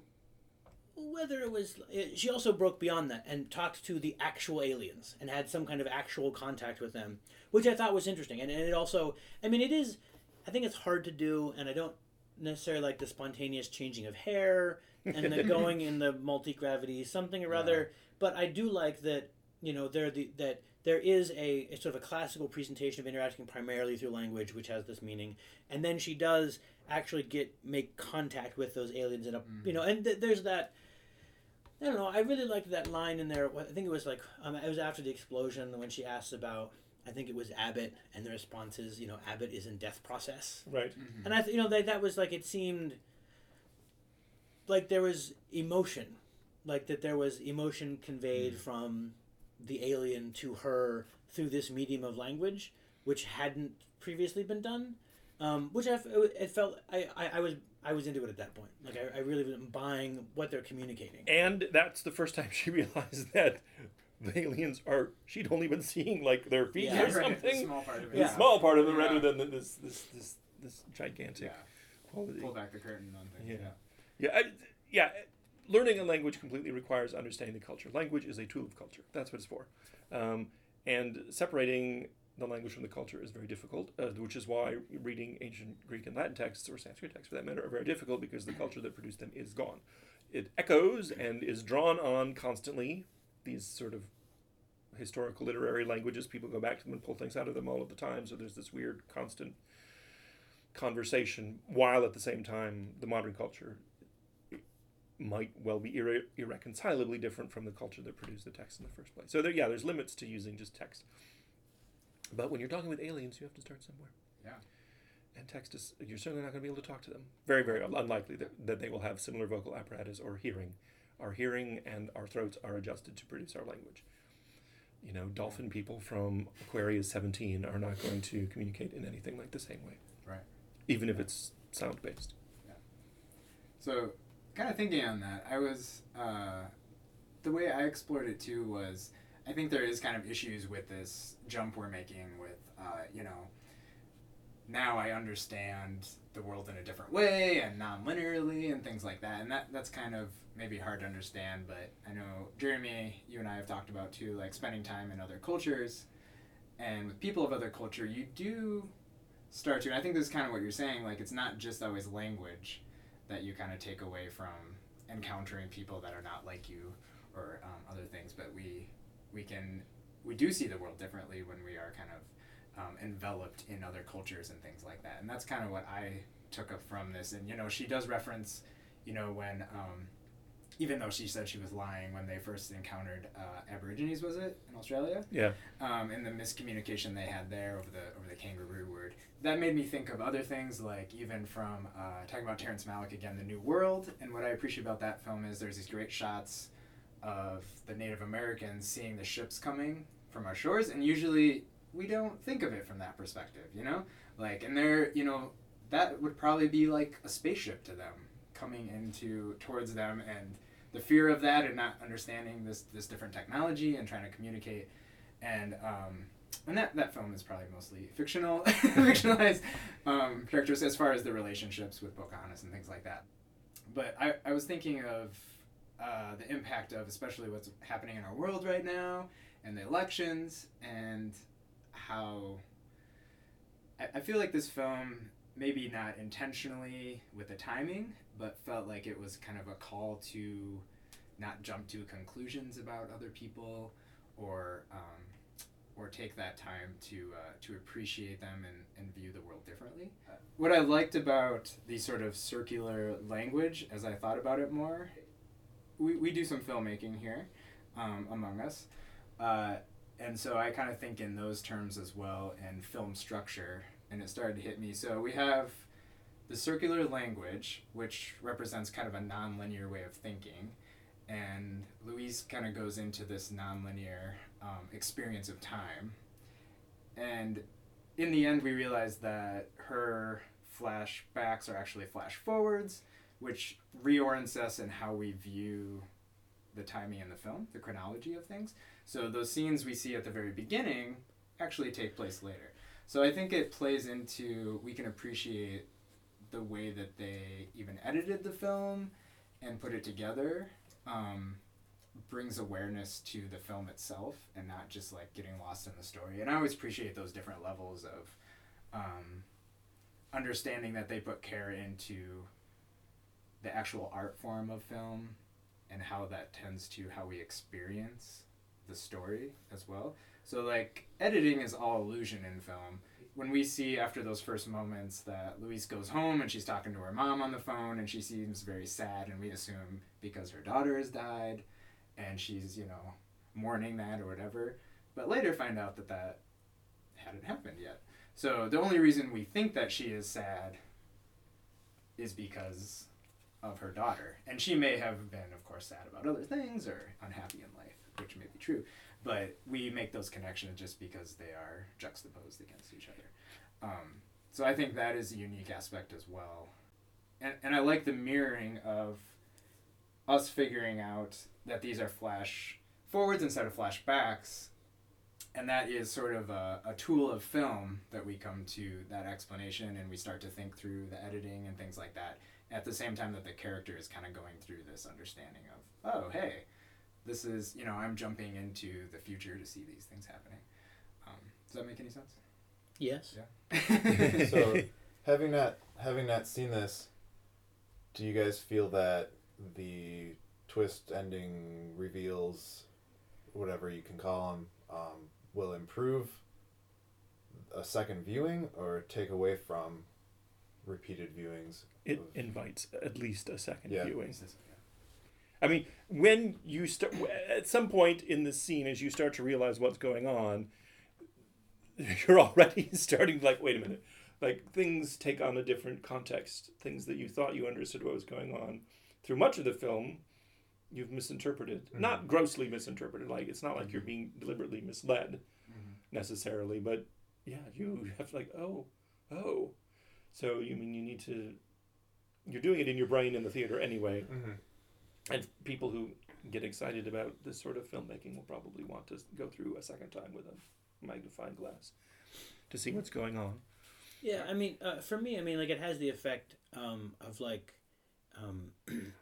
whether it was eh, she also broke beyond that and talked to the actual aliens and had some kind of actual contact with them which i thought was interesting. And, and it also i mean it is i think it's hard to do and i don't necessarily like the spontaneous changing of hair and the going in the multi-gravity something or other. But i do like that you know there the that there is a, a sort of a classical presentation of interacting primarily through language which has this meaning. And then she does actually get make contact with those aliens in a you know and th- there's that I don't know. I really liked that line in there. I think it was like um, it was after the explosion when she asked about. I think it was Abbott, and the response is, you know, Abbott is in death process, Right. and I, th- you know, that that was like it seemed like there was emotion, like that there was emotion conveyed from the alien to her through this medium of language, which hadn't previously been done. Um, which I, f- it felt I, I, I was I was into it at that point. Like I, I really was buying what they're communicating. And that's the first time she realized that the aliens are. She'd only been seeing like their feet Yeah. or Right, the something. small part of it. A Yeah. small part of it Yeah. rather than this this this this gigantic Yeah. quality. Pull back the curtain on things. Yeah. Yeah. Yeah, I, yeah. Learning a language completely requires understanding the culture. Language is a tool of culture. That's what it's for. Um, and separating the language from the culture is very difficult, uh, which is why reading ancient Greek and Latin texts, or Sanskrit texts for that matter, are very difficult because the culture that produced them is gone. It echoes and is drawn on constantly, these sort of historical literary languages. People go back to them and pull things out of them all of the time. So there's this weird constant conversation, while at the same time the modern culture might well be irre- irreconcilably different from the culture that produced the text in the first place. So there, yeah, there's limits to using just text. But when you're talking with aliens, you have to start somewhere. Yeah. And text is, you're certainly not going to be able to talk to them. Very, very unlikely that, that they will have similar vocal apparatus or hearing. Our hearing and our throats are adjusted to produce our language. You know, dolphin people from Aquarius 17 are not going to communicate in anything like the same way. Right. Even if it's sound based. Yeah. So, kind of thinking on that, I was uh, the way I explored it too was I think there is kind of issues with this jump we're making with uh, you know now I understand the world in a different way and non-linearly and things like that. And that that's kind of maybe hard to understand but I know Jeremy you and I have talked about too like spending time in other cultures and with people of other culture you do start to and I think this is kind of what you're saying like it's not just always language that you kind of take away from encountering people that are not like you or um, other things but we we can we do see the world differently when we are kind of um, enveloped in other cultures and things like that and that's kind of what i took up from this and you know she does reference you know when um, even though she said she was lying when they first encountered uh, aborigines was it in australia Yeah. um, and the miscommunication they had there over the over the kangaroo word. That made me think of other things, like even from uh, talking about Terrence Malick again, The New World. And what I appreciate about that film is there's these great shots of the Native Americans seeing the ships coming from our shores, and usually we don't think of it from that perspective, you know. Like, and they're you know that would probably be like a spaceship to them coming into towards them and the fear of that and not understanding this this different technology and trying to communicate and um, and that, that film is probably mostly fictional fictionalized um, characters as far as the relationships with Pocahontas and things like that but I, I was thinking of uh, the impact of especially what's happening in our world right now and the elections and how I, I feel like this film maybe not intentionally with the timing but felt like it was kind of a call to not jump to conclusions about other people or um, or take that time to uh, to appreciate them and, and view the world differently. What I liked about the sort of circular language as I thought about it more, we, we do some filmmaking here um, among us. Uh, and so I kind of think in those terms as well and film structure, and it started to hit me. So we have the circular language, which represents kind of a nonlinear way of thinking, and Louise kind of goes into this nonlinear um, experience of time. And in the end, we realize that her flashbacks are actually flash forwards, which reorients us in how we view the timing in the film, the chronology of things. So those scenes we see at the very beginning actually take place later. So I think it plays into we can appreciate the way that they even edited the film and put it together um, brings awareness to the film itself and not just like getting lost in the story. And I always appreciate those different levels of um, understanding that they put care into the actual art form of film and how that tends to how we experience the story as well. So like editing is all illusion in film. When we see after those first moments that Louise goes home and she's talking to her mom on the phone and she seems very sad and we assume because her daughter has died and she's, you know, mourning that or whatever. But later find out that that hadn't happened yet. So the only reason we think that she is sad is because of her daughter. And she may have been, of course, sad about other things or unhappy in life, which may be true. But we make those connections just because they are juxtaposed against each other. Um, so I think that is a unique aspect as well. And, and I like the mirroring of us figuring out that these are flash forwards instead of flashbacks. And that is sort of a, a tool of film that we come to that explanation and we start to think through the editing and things like that at the same time that the character is kind of going through this understanding of, oh, hey, this is, you know, I'm jumping into the future to see these things happening. Um, does that make any sense? Yes. Yeah. so having not having not seen this, do you guys feel that the twist ending reveals, whatever you can call them, um, will improve a second viewing or take away from repeated viewings. It invites at least a second Yeah. viewing. I mean, when you start at some point in the scene, as you start to realize what's going on, you're already starting like, wait a minute, like things take on a different context. Things that you thought you understood what was going on through much of the film, you've misinterpreted. Mm-hmm. Not grossly misinterpreted. Like it's not like you're mm-hmm. being deliberately misled mm-hmm. necessarily, but yeah, you have to like, oh, oh. So you mean you need to you're doing it in your brain in the theater anyway. Mhm. And people who get excited about this sort of filmmaking will probably want to go through a second time with a magnifying glass to see what's going on. Yeah, I mean, uh, for me, I mean, like it has the effect um, of like um,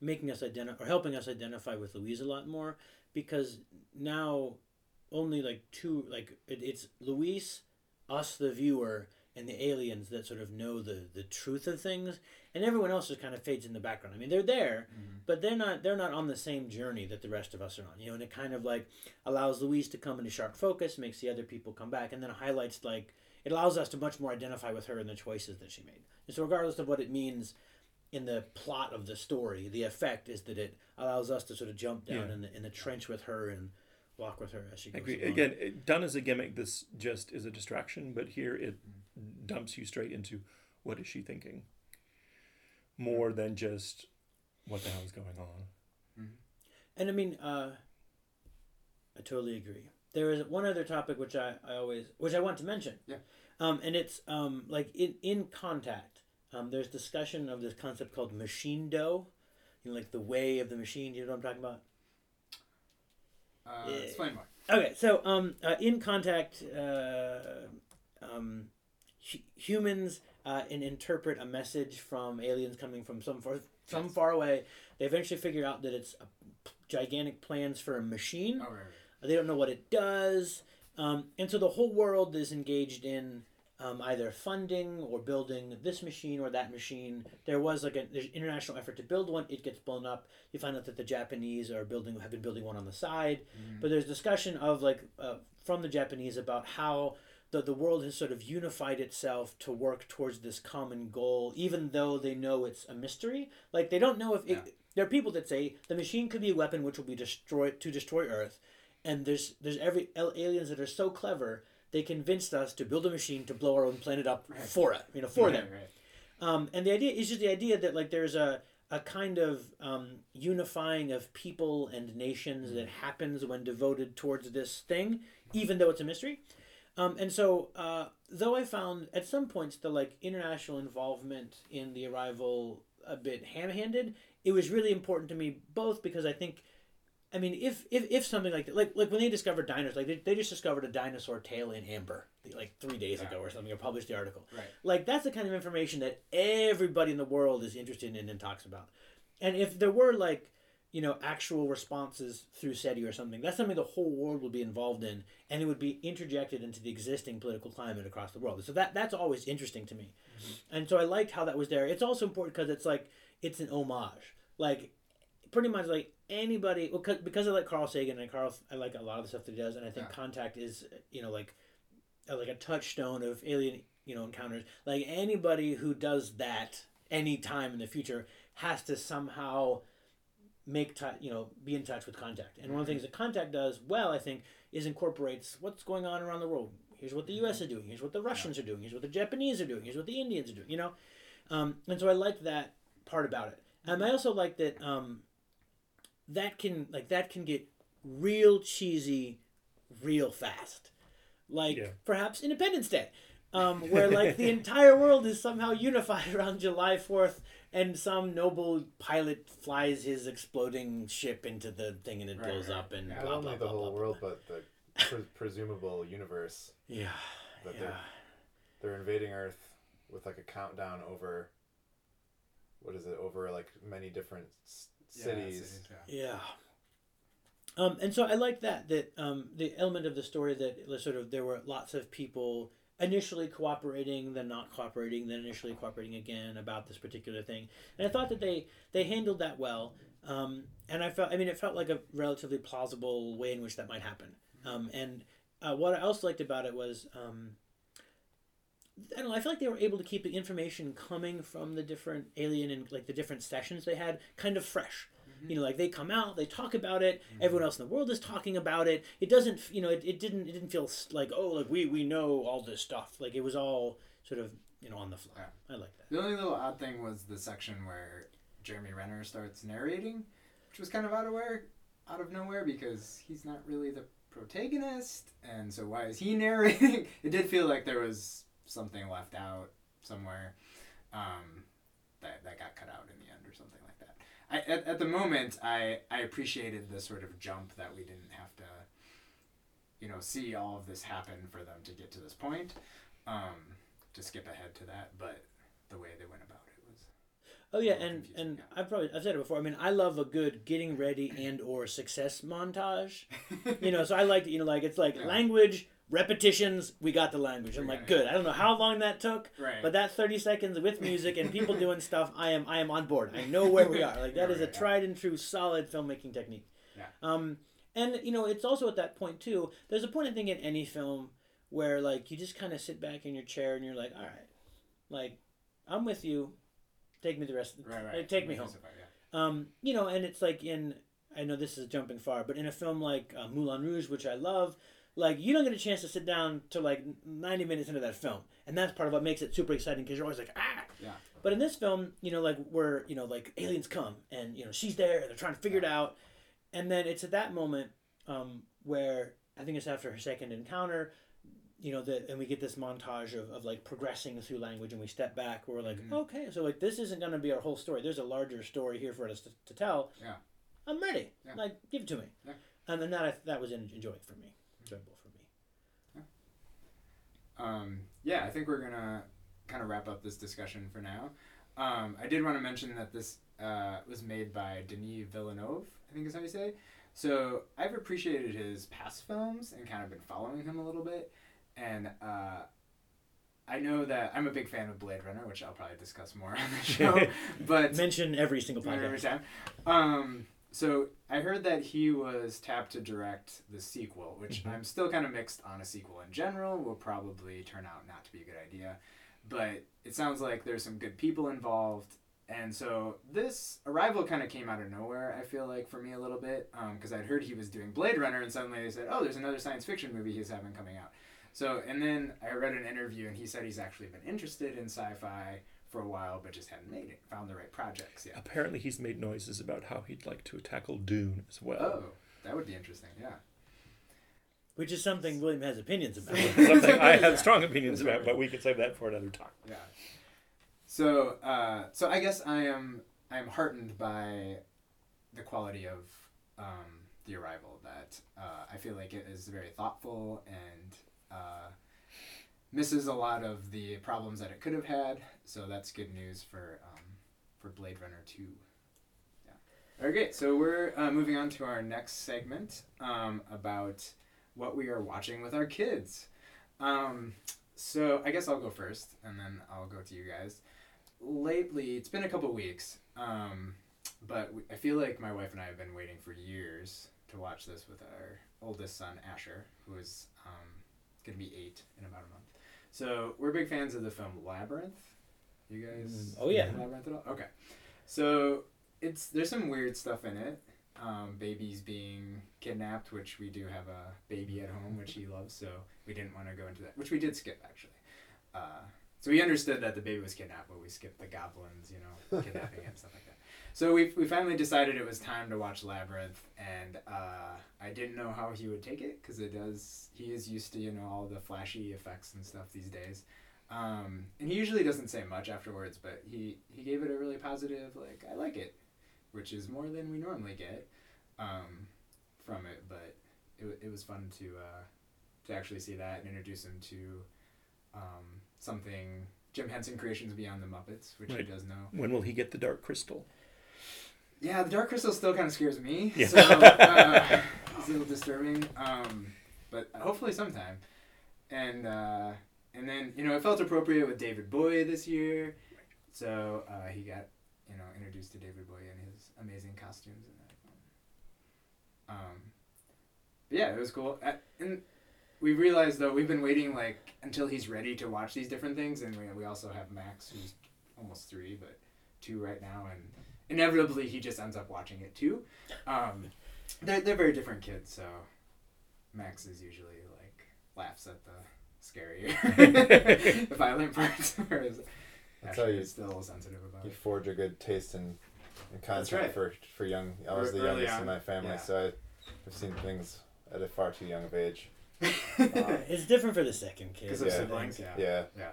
making us identify or helping us identify with Louise a lot more because now only like two like it, it's Louise, us the viewer, and the aliens that sort of know the the truth of things, and everyone else just kind of fades in the background. I mean, they're there, mm-hmm. but they're not they're not on the same journey that the rest of us are on. You know, and it kind of like allows Louise to come into sharp focus, makes the other people come back, and then highlights like it allows us to much more identify with her and the choices that she made. And so, regardless of what it means in the plot of the story, the effect is that it allows us to sort of jump down Yeah. in, the, in the trench with her and walk with her as she goes. agree. along. Again, it, done as a gimmick, this just is a distraction, but here it mm-hmm. Dumps you straight into what is she thinking more than just what the hell is going on. And I mean, uh, I totally agree. There is one other topic which I, I always which I want to mention. Yeah. Um, and it's um, like in in contact. Um, there's discussion of this concept called Machindo, you know, like the way of the machine. You know what I'm talking about? Uh, Yeah. Explain more. Okay, so um, uh, in contact, uh, um, hu- humans uh, and interpret a message from aliens coming from some far, some Yes. far away. They eventually figure out that it's a p- gigantic plans for a machine. Oh, right, right. They don't know what it does, um, and so the whole world is engaged in um, either funding or building this machine or that machine. There was like an international effort to build one. It gets blown up. You find out that the Japanese are building have been building one on the side, but there's discussion of like uh, from the Japanese about how. The, the world has sort of unified itself to work towards this common goal, even though they know it's a mystery. Like they don't know if it, Yeah. there are people that say the machine could be a weapon which will be destroyed to destroy Earth, and there's there's every aliens that are so clever they convinced us to build a machine to blow our own planet up Right. for it, you know, for Right, them. right. Um, and the idea is just the idea that like there's a a kind of um, unifying of people and nations that happens when devoted towards this thing, even though it's a mystery. Um, and so, uh, though I found at some points the like international involvement in the arrival a bit ham-handed, it was really important to me both because I think, I mean, if if, if something like that, like like when they discovered dinosaurs, like they, they just discovered a dinosaur tail in amber like three days ago or something, or published the article. Right. Like that's the kind of information that everybody in the world is interested in and talks about. And if there were like, you know, actual responses through SETI or something, that's something the whole world would be involved in, and it would be interjected into the existing political climate across the world. So that that's always interesting to me, mm-hmm. and so I liked how that was there. It's also important because it's like it's an homage, like pretty much like anybody well, 'cause- because I like Carl Sagan and Carl I like a lot of the stuff that he does, and I think Yeah. Contact is you know like like a touchstone of alien you know encounters. Like anybody who does that any time in the future has to somehow make touch you know be in touch with contact. And one of the things that contact does well i think is incorporates what's going on around the world. Here's what the us is doing. Here's what the russians are doing. Here's what the japanese are doing. Here's what the indians are doing you know? Um, and so i like that part about it. And i also like that um, that can like that can get real cheesy real fast. Like Yeah. perhaps independence day um, where like the entire world is somehow unified around July Fourth, and some noble pilot flies his exploding ship into the thing, and it Right, blows right. up, and Yeah. Not blah, only blah, the blah, whole blah, blah. world, but the pre- presumable universe Yeah, that yeah, they're they're invading Earth with like a countdown over. What is it? Over like many different s- Yeah, cities. yeah. yeah. Um, and so I like that that um, the element of the story that sort of there were lots of people initially cooperating, then not cooperating, then initially cooperating again about this particular thing. And I thought that they they handled that well. Um, and I felt I mean it felt like a relatively plausible way in which that might happen. Um, and uh, what I also liked about it was, um, I don't know, I feel like they were able to keep the information coming from the different alien and like the different sessions they had kind of fresh. You know, like they come out, they talk about it. Everyone else in the world is talking about it. It doesn't, you know, it, it didn't, it didn't feel like oh, like we we know all this stuff. Like it was all sort of you know on the fly. I like that. The only little odd thing was the section where Jeremy Renner starts narrating, which was kind of out of where, out of nowhere because he's not really the protagonist, and so why is he narrating? it did feel like there was something left out somewhere, um, that that got cut out in the end or something like that. I at, at the moment I I appreciated the sort of jump that we didn't have to, you know, see all of this happen for them to get to this point. Um, to skip ahead to that, but the way they went about it was Oh yeah, and confusing, and yeah. I've probably I've said it before. I mean, I love a good getting ready and or success montage. you know, so I like you know like it's like Yeah. language repetitions. We got the language. I'm like good. I don't know how long that took, right. but that 30 seconds with music and people doing stuff, I am I am on board. I know where we are. Like that is a tried and true solid filmmaking technique. Yeah. Um, and you know, it's also at that point too. There's a point I think in any film where like you just kind of sit back in your chair and you're like, all right, like I'm with you. Take me the rest. Of the, right, right. like, take me home. Yeah. Um, you know, and it's like in I know this is jumping far, but in a film like uh, Moulin Rouge, which I love, like you don't get a chance to sit down to like ninety minutes into that film, and that's part of what makes it super exciting because you're always like ah. Yeah. But in this film, you know, like where you know, like aliens come and you know she's there, and they're trying to figure it out, and then it's at that moment um, where I think it's after her second encounter. You know that, and we get this montage of, of like progressing through language, and we step back. We're like, Mhm. okay, so like this isn't going to be our whole story. There's a larger story here for us to, to tell. Yeah. I'm ready. Yeah. Like, give it to me. Yeah. And then that that was en- enjoying for me, enjoyable for me. Um, yeah, I think we're gonna kind of wrap up this discussion for now. Um, I did want to mention that this uh, was made by Denis Villeneuve. I think is how you say. So I've appreciated his past films and kind of been following him a little bit, and uh, I know that I'm a big fan of Blade Runner, which I'll probably discuss more on the show. but Mention every single every podcast. time. Um, so I heard that he was tapped to direct the sequel, which Mhm. I'm still kind of mixed on a sequel in general. Will probably turn out not to be a good idea, but it sounds like there's some good people involved. And so this Arrival kind of came out of nowhere. I feel like for me a little bit because I'd heard he was doing Blade Runner, and suddenly they said, "Oh, there's another science fiction movie he's having coming out." So and then I read an interview, and he said he's actually been interested in sci-fi for a while, but just hadn't made it, found the right projects Yeah. Apparently, he's made noises about how he'd like to tackle Dune as well. Oh, that would be interesting. Yeah. Which is something William has opinions about. Something I Yeah. have strong opinions about, but we can save that for another time. Yeah. So, uh, so I guess I am I am heartened by the quality of um, the arrival. That uh, I feel like it is very thoughtful and uh, misses a lot of the problems that it could have had. So that's good news for um, for Blade Runner Two. Yeah. Okay, so we're uh, moving on to our next segment um, about what we are watching with our kids. Um, so I guess I'll go first, and then I'll go to you guys. Lately, it's been a couple weeks, um, but we, I feel like my wife and I have been waiting for years to watch this with our oldest son Asher, who is um, gonna be eight in about a month. So we're big fans of the film Labyrinth. You guys? Mm, oh, yeah. Labyrinth at all? Okay. So it's there's some weird stuff in it. Um, babies being kidnapped, which we do have a baby at home, which he loves, so we didn't want to go into that, which we did skip actually. Uh, so we understood that the baby was kidnapped, but we skipped the goblins, you know, kidnapping and stuff like that. So we, we finally decided it was time to watch Labyrinth, and uh, I didn't know how he would take it because it does. He is used to you know all the flashy effects and stuff these days, um, and he usually doesn't say much afterwards. But he he gave it a really positive like I like it, which is more than we normally get um, from it. But it, it was fun to uh, to actually see that and introduce him to um, something Jim Henson Creations Beyond the Muppets, which he does know. When will he get the Dark Crystal? Yeah, the Dark Crystal still kind of scares me. Yeah. So uh, it's a little disturbing. Um, but hopefully sometime. And uh, and then you know it felt appropriate with David Bowie this year, so uh, he got you know introduced to David Bowie and his amazing costumes in that. Um, yeah, it was cool. And we realized though we've been waiting like until he's ready to watch these different things, and we we also have Max who's almost three, but two right now, and inevitably he just ends up watching it too. Um, they're they're very different kids, so Max is usually like laughs at the scarier, the violent parts, whereas That's how Ashley you- is still sensitive about You it. forge a good taste in, in content right. for for young. I was Ear- the youngest on, in my family, yeah. so I, I've seen things at a far too young of age. It's different for the second kid. Because of Yeah. siblings, yeah. Yeah. Yeah.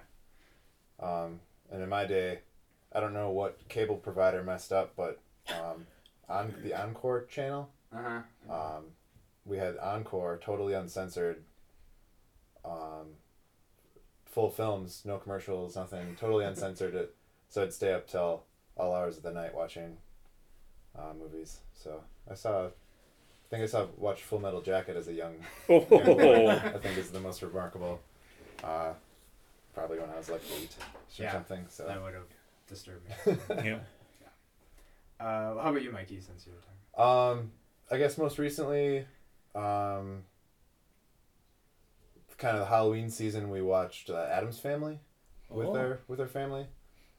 Um, and in my day, I don't know what cable provider messed up, but um, on the Encore channel, Uh huh. um, we had Encore, totally uncensored, um, full films, no commercials, nothing, totally uncensored. It so I'd stay up till all hours of the night watching uh, movies. So I saw, I think I saw watched Full Metal Jacket as a young, young boy. I Oh, think is the most remarkable. Uh, probably when I was like eight or Yeah. something. So. That would have disturbed me. yeah. Uh, how about you, Mikey? Since you were talking. Um, I guess most recently, um, kind of the Halloween season, we watched uh, Addams Family with Oh. our with our family.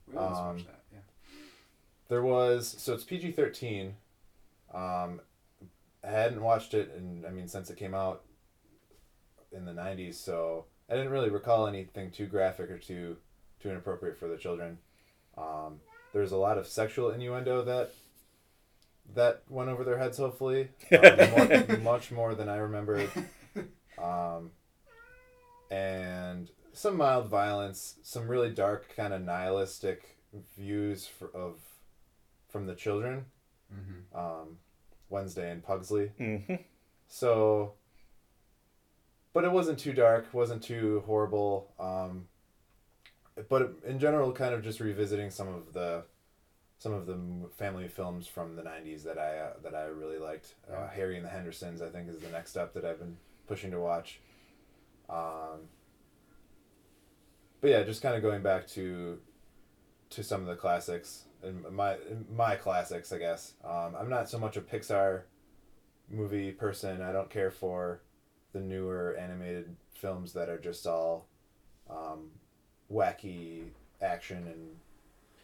We almost Um, watched that. Yeah. There was so it's PG thirteen. Um, I hadn't watched it, and I mean since it came out in the nineties, so I didn't really recall anything too graphic or too too inappropriate for the children. Um, there's a lot of sexual innuendo that that went over their heads. Hopefully, um, more, much more than I remembered. Um, and some mild violence, some really dark kind of nihilistic views for, of from the children. Mm-hmm. Um, Wednesday and Pugsley. hmm So, but it wasn't too dark, wasn't too horrible. Um, but in general, kind of just revisiting some of the some of the family films from the '90s that I uh, that I really liked. Uh, Harry and the Hendersons, I think, is the next step that I've been pushing to watch. Um, but yeah, just kind of going back to to some of the classics and my my classics, I guess. Um, I'm not so much a Pixar movie person. I don't care for the newer animated films that are just all um, wacky action and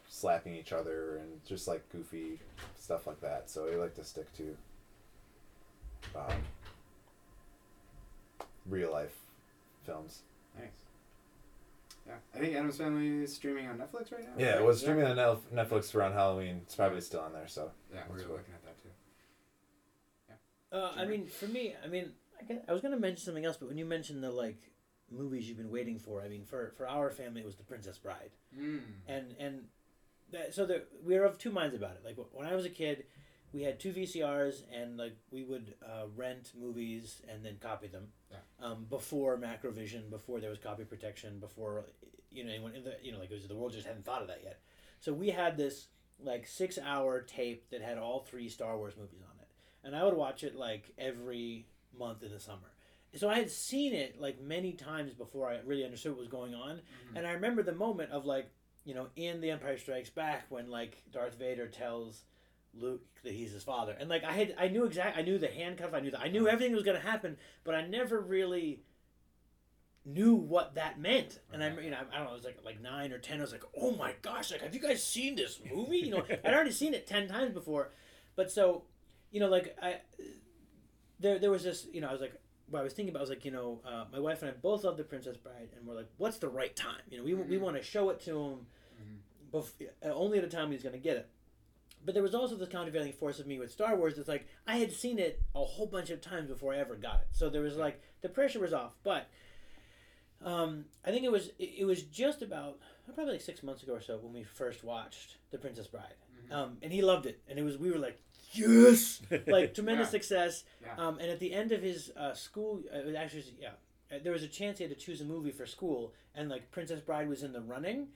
slapping each other and just like goofy stuff like that. So I like to stick to um, real life films. Nice. Yeah, I think Addams Family is streaming on Netflix right now. Yeah, right? it was streaming on Netflix around Halloween. It's probably still on there. So Yeah, we're cool. looking at that too. Yeah. Uh, I mean, for me, I mean, I, guess, I was gonna mention something else, but when you mentioned the like movies you've been waiting for, I mean, for for our family, it was The Princess Bride, Mm. and and that, so the, we were of two minds about it. Like when I was a kid, we had two VCRs, and like we would uh, rent movies and then copy them. Yeah. Um, before Macrovision, before there was copy protection, before you know anyone, you know, like it was, the world just hadn't thought of that yet. So we had this like six hour tape that had all three Star Wars movies on it, and I would watch it like every month in the summer. So I had seen it like many times before I really understood what was going on, Mhm. and I remember the moment of like you know in The Empire Strikes Back when like Darth Vader tells Luke that he's his father, and like I had I knew exact I knew the handcuff I knew that I knew everything was gonna happen, but I never really knew what that meant. And I, you know, I don't know, I was like like nine or ten. I was like, oh my gosh, like have you guys seen this movie? You know, I'd already seen it ten times before, but so, you know, like I, there there was this, you know, I was like. What I was thinking about was like, you know, uh, my wife and I both love The Princess Bride, and we're like, what's the right time? You know, we, we Mhm. want to show it to him, bef- uh, only at a time he's going to get it. But there was also this countervailing force of me with Star Wars. It's like I had seen it a whole bunch of times before I ever got it, so there was like the pressure was off. But um, I think it was it, it was just about probably like six months ago or so when we first watched The Princess Bride, Mhm. um, and he loved it, and it was we were like yes, like tremendous Yeah. success. Yeah. Um, and at the end of his uh, school, uh, actually yeah, uh, there was a chance he had to choose a movie for school, and like Princess Bride was in the running.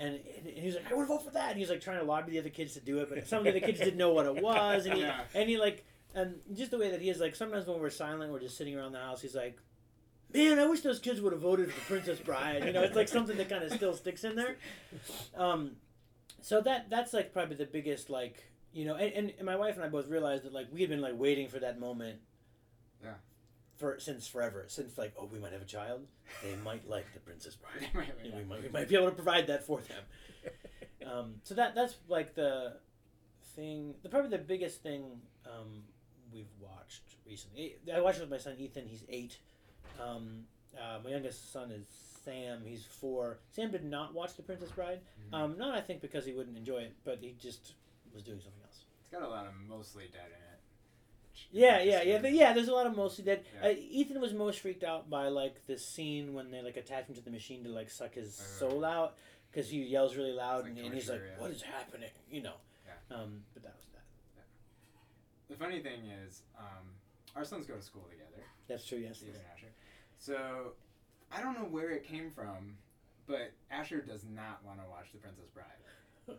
And, and he was like, I would vote for that. And he was like trying to lobby the other kids to do it, but some of the other kids didn't know what it was. And he, Yeah. and he like, and just the way that he is, like, sometimes when we're silent, we're just sitting around the house, he's like, man, I wish those kids would have voted for Princess Bride. You know, it's like something that kind of still sticks in there. Um, so that that's like probably the biggest like you know, and, and, and my wife and I both realized that like we had been like waiting for that moment. Yeah. for since forever. Since like, oh, we might have a child. They might like the Princess Bride. Right, right, And yeah. we might we might be able to provide that for them. Um, so that that's like the thing. The probably the biggest thing um, we've watched recently. I watched it with my son Ethan. He's eight. Um, uh, my youngest son is Sam. He's four. Sam did not watch The Princess Bride. Mm-hmm. Um, not I think because he wouldn't enjoy it, but he just was doing something else. It's got a lot of mostly dead in it. Yeah, yeah, yeah, yeah. There's a lot of mostly dead. Yeah. Uh, Ethan was most freaked out by like the scene when they like attach him to the machine to like suck his Uh. soul out because he yells really loud like and, and he's like, yeah. "What is happening?" You know. Yeah. Um, but that was that. The funny thing is, um, our sons go to school together. That's true. Yes. Steve and Asher. So I don't know where it came from, but Asher does not want to watch The Princess Bride.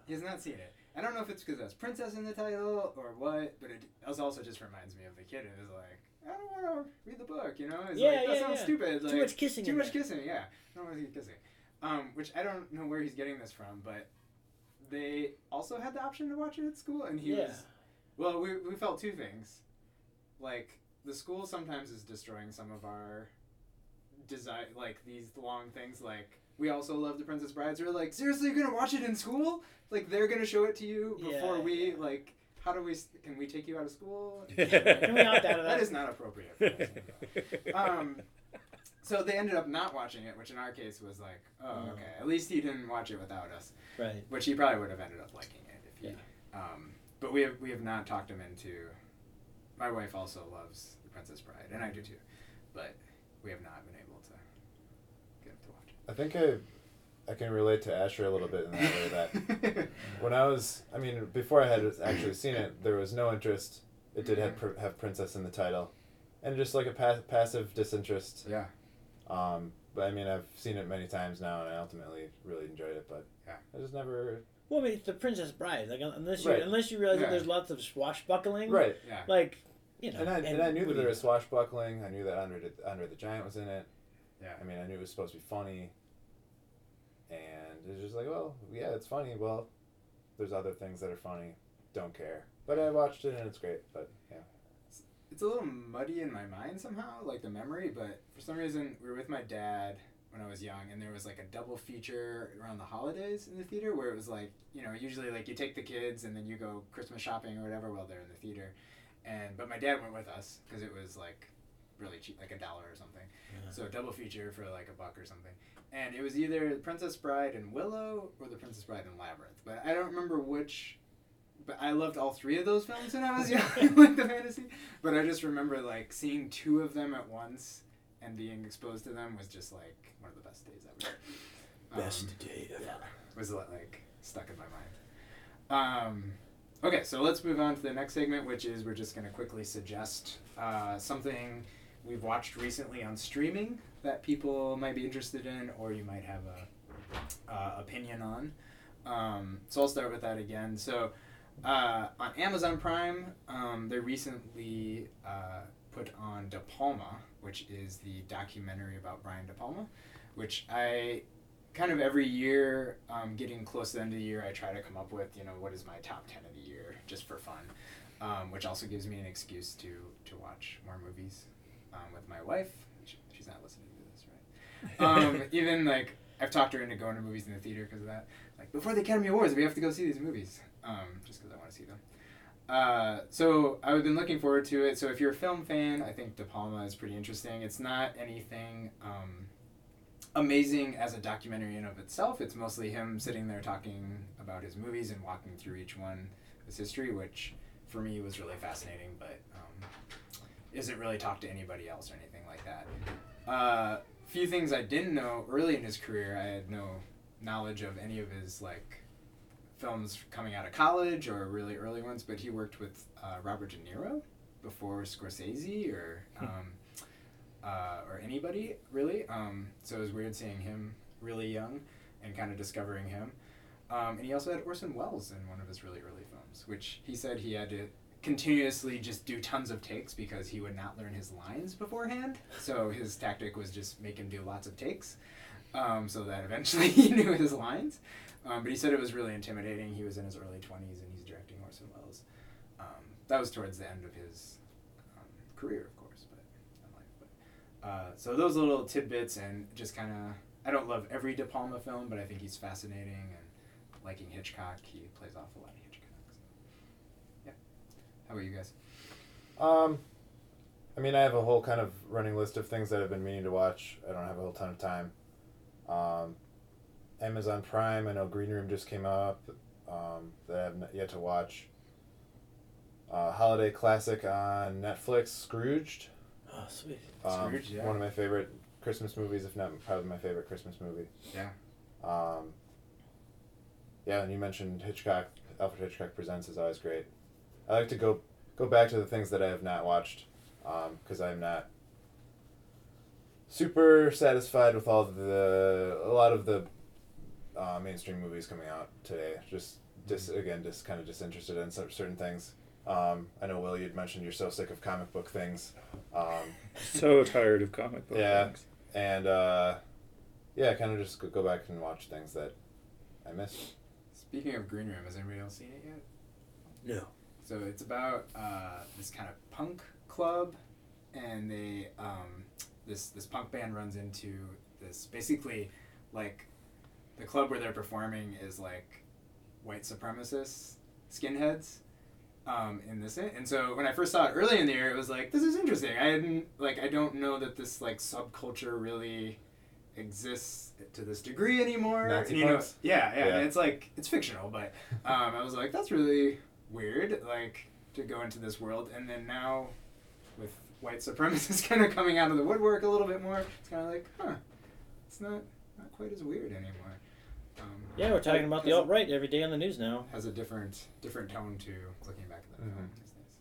He has not seen it. I don't know if it's because there's princess in the title or what, but it also just reminds me of the kid who's like, I don't want to read the book, you know? It's Yeah, like, that yeah, sounds yeah. stupid. Too much kissing Too much kissing, yeah. I don't want to see kissing. Um, which I don't know where he's getting this from, but they also had the option to watch it at school, and he Yeah. was. Well, we, we felt two things. Like, the school sometimes is destroying some of our design, like these long things. Like, we also love The Princess Bride. So we're like, seriously, you're going to watch it in school? Like, they're going to show it to you before Yeah, we, yeah. like, how do we, can we take you out of school? Can we opt out of that? that is not appropriate. For us. um, so they ended up not watching it, which in our case was like, oh, Oh. okay. At least he didn't watch it without us, Right. which he probably would have ended up liking it if he. Yeah. Um, but we have we have not talked him into. My wife also loves The Princess Bride, and I do too, but we have not been able to get him to watch I think I, I can relate to Asher a little bit in that way that when I was, I mean, before I had actually seen it, there was no interest. It did have have princess in the title, and just like a pa- passive disinterest. yeah. Um, but I mean, I've seen it many times now, and I ultimately really enjoyed it. But Yeah. I just never. Well, I mean, it's the Princess Bride. Like un- unless you Right. unless you realize Yeah. that there's lots of swashbuckling. Right. Yeah. Like, you know. And I, and, I knew that there was swashbuckling. I knew that Under the, Andre the Giant was in it. Yeah. I mean, I knew it was supposed to be funny. And it's just like, well, yeah, it's funny. Well, there's other things that are funny. Don't care. But I watched it and it's great. But yeah. it's a little muddy in my mind somehow, like the memory, but for some reason we were with my dad when I was young and there was like a double feature around the holidays in the theater where it was like, you know, usually like you take the kids and then you go Christmas shopping or whatever while they're in the theater. And but my dad went with us because it was like really cheap, like a dollar or something. Yeah. So a double feature for like a buck or something. And it was either Princess Bride and Willow or The Princess Bride and Labyrinth. But I don't remember which but I loved all three of those films when I was young, like the fantasy. But I just remember like seeing two of them at once and being exposed to them was just like one of the best days ever. Best Um, day ever. yeah, was like stuck in my mind. Um, okay, so let's move on to the next segment, which is we're just gonna quickly suggest uh, something we've watched recently on streaming that people might be interested in, or you might have a uh, opinion on. Um, so I'll start with that again. So uh, on Amazon Prime, um, they recently uh, put on De Palma, which is the documentary about Brian De Palma, which I kind of every year, um, getting close to the end of the year, I try to come up with, you know, what is my top 10 of the year, just for fun, um, which also gives me an excuse to, to watch more movies um, with my wife. She, she's not listening to this, right? um, even like I've talked her into going to movies in the theater because of that. Like before the Academy Awards, we have to go see these movies, um, just because I want to see them. Uh, so I've been looking forward to it. So if you're a film fan, I think De Palma is pretty interesting. It's not anything um, amazing as a documentary in of itself. It's mostly him sitting there talking about his movies and walking through each one, his history, which for me was really fascinating, but um, isn't really talked to anybody else or anything like that. Uh, few things I didn't know early in his career. I had no knowledge of any of his like films coming out of college or really early ones, but he worked with uh, Robert De Niro before Scorsese or um, uh, or anybody really. Um, so it was weird seeing him really young and kind of discovering him. Um, and he also had Orson Welles in one of his really early films, which he said he had to continuously just do tons of takes because he would not learn his lines beforehand. So his tactic was just make him do lots of takes, um, so that eventually he knew his lines. Um, but he said it was really intimidating. He was in his early twenties and he's directing Orson Welles. Um, that was towards the end of his um, career, of course, but life. Uh, so those little tidbits and just kind of I don't love every De Palma film, but I think he's fascinating and liking Hitchcock, he plays off a lot of Hitchcock. So. Yeah. How about you guys? Um, I mean, I have a whole kind of running list of things that I've been meaning to watch. I don't have a whole ton of time. Um, Amazon Prime. I know Green Room just came up. Um, that I have not yet to watch. Uh, holiday classic on Netflix, Scrooged. Oh, sweet. Um, Scrooge, yeah. One of my favorite Christmas movies, if not probably my favorite Christmas movie. Yeah. Um, yeah, and you mentioned Hitchcock. Alfred Hitchcock Presents is always great. I like to go go back to the things that I have not watched, because I'm not super satisfied with all the a lot of the uh, mainstream movies coming out today. Just dis again, just kind of disinterested in certain things. Um, I know Will, you'd mentioned you're so sick of comic book things. Um, So tired of comic book Yeah. things. and uh, yeah, kind of just go, go back and watch things that I missed. Speaking of Green Room, has anybody else seen it yet? No. So it's about uh, this kind of punk club, and they um, this this punk band runs into this basically like the club where they're performing is like white supremacists, skinheads. Um, in this and so when I first saw it early in the year, it was like this is interesting. I hadn't like I don't know that this like subculture really exists to this degree anymore. And, you know, yeah, yeah, Yeah. it's like it's fictional, but um, I was like that's really weird, like to go into this world, and then now with white supremacists kind of coming out of the woodwork a little bit more, it's kind of like, huh, it's not not quite as weird anymore. Um, Yeah, we're talking about the has alt right every day on the news now. Has a different different tone to looking back at that film Mhm. these days.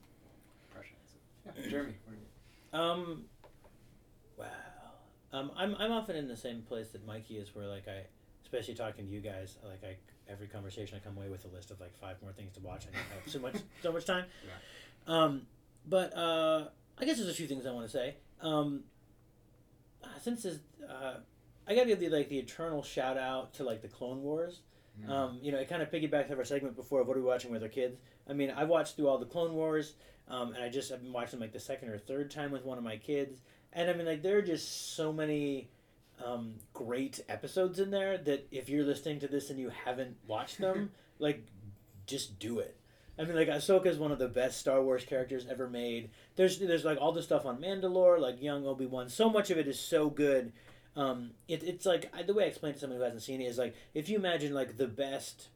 Impressions. Yeah, Jeremy. What do you- Um, wow. Um, I'm I'm often in the same place that Mikey is, where like I, especially talking to you guys, like I every conversation I come away with a list of like five more things to watch. I don't have so much so much time. Yeah. Um, but uh, I guess there's a few things I want to say. Um, uh, since this, uh, I gotta give the like the eternal shout out to like the Clone Wars. Mm. Um, you know, it kind of piggybacks off our segment before of what are we watching with our kids. I mean, I've watched through all the Clone Wars, um, and I just I've been watching like the second or third time with one of my kids, and I mean like there are just so many um, great episodes in there that if you're listening to this and you haven't watched them, like just do it. I mean, like Ahsoka is one of the best Star Wars characters ever made. There's there's like all the stuff on Mandalore, like young Obi Wan. So much of it is so good. Um, it, it's like I, the way I explain it to someone who hasn't seen it is like if you imagine like the best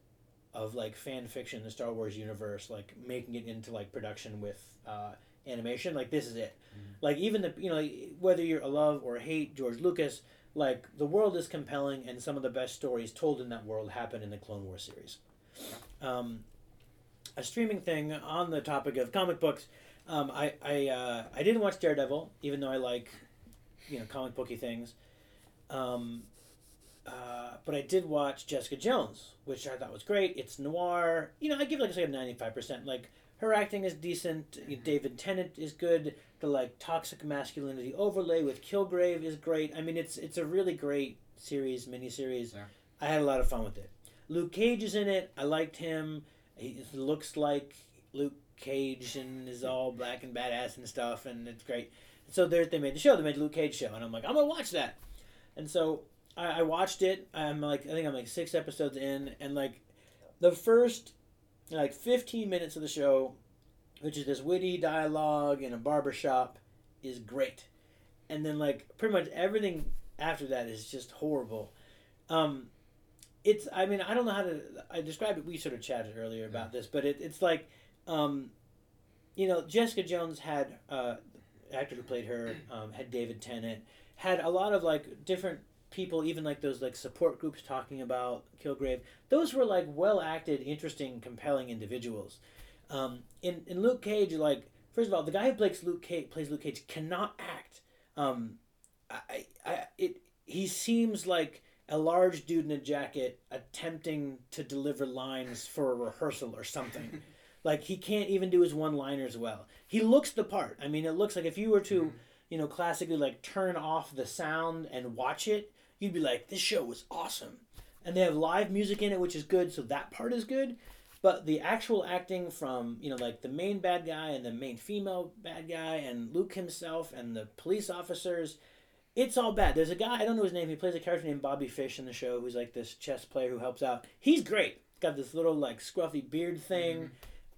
of like fan fiction in the Star Wars universe, like making it into like production with uh, animation, like this is it. Like even the you know whether you're a love or hate George Lucas, like the world is compelling and some of the best stories told in that world happen in the Clone War series. Um, a streaming thing on the topic of comic books. Um, I I, uh, I didn't watch Daredevil, even though I like, you know, comic booky things. Um, uh, but I did watch Jessica Jones, which I thought was great. It's noir. You know, I give it like a ninety five percent. Like her acting is decent. David Tennant is good. The like toxic masculinity overlay with Kilgrave is great. I mean, it's it's a really great series, miniseries. Yeah. I had a lot of fun with it. Luke Cage is in it. I liked him. He looks like Luke Cage and is all black and badass and stuff, and it's great. So there, they made the show. They made the Luke Cage show, and I'm like, I'm gonna watch that. And so I, I watched it. I'm like, I think I'm like six episodes in, and like the first like 15 minutes of the show, which is this witty dialogue in a barber shop, is great. And then like pretty much everything after that is just horrible. Um, it's I mean I don't know how to I described it. We sort of chatted earlier about this, but it, it's like, um, you know, Jessica Jones had uh, actor who played her um, had David Tennant had a lot of like different people, even like those like support groups talking about Kilgrave. Those were like well acted, interesting, compelling individuals. Um, in in Luke Cage, like first of all, the guy who plays Luke Cage plays Luke Cage cannot act. Um, I, I it he seems like a large dude in a jacket attempting to deliver lines for a rehearsal or something. like he can't even do his one liners well. He looks the part. I mean, it looks like if you were to, you know, classically like turn off the sound and watch it, you'd be like, this show was awesome. And they have live music in it, which is good, so that part is good. But the actual acting from, you know, like the main bad guy and the main female bad guy and Luke himself and the police officers, it's all bad. There's a guy I don't know his name. He plays a character named Bobby Fish in the show, who's like this chess player who helps out. He's great. Got this little like scruffy beard thing.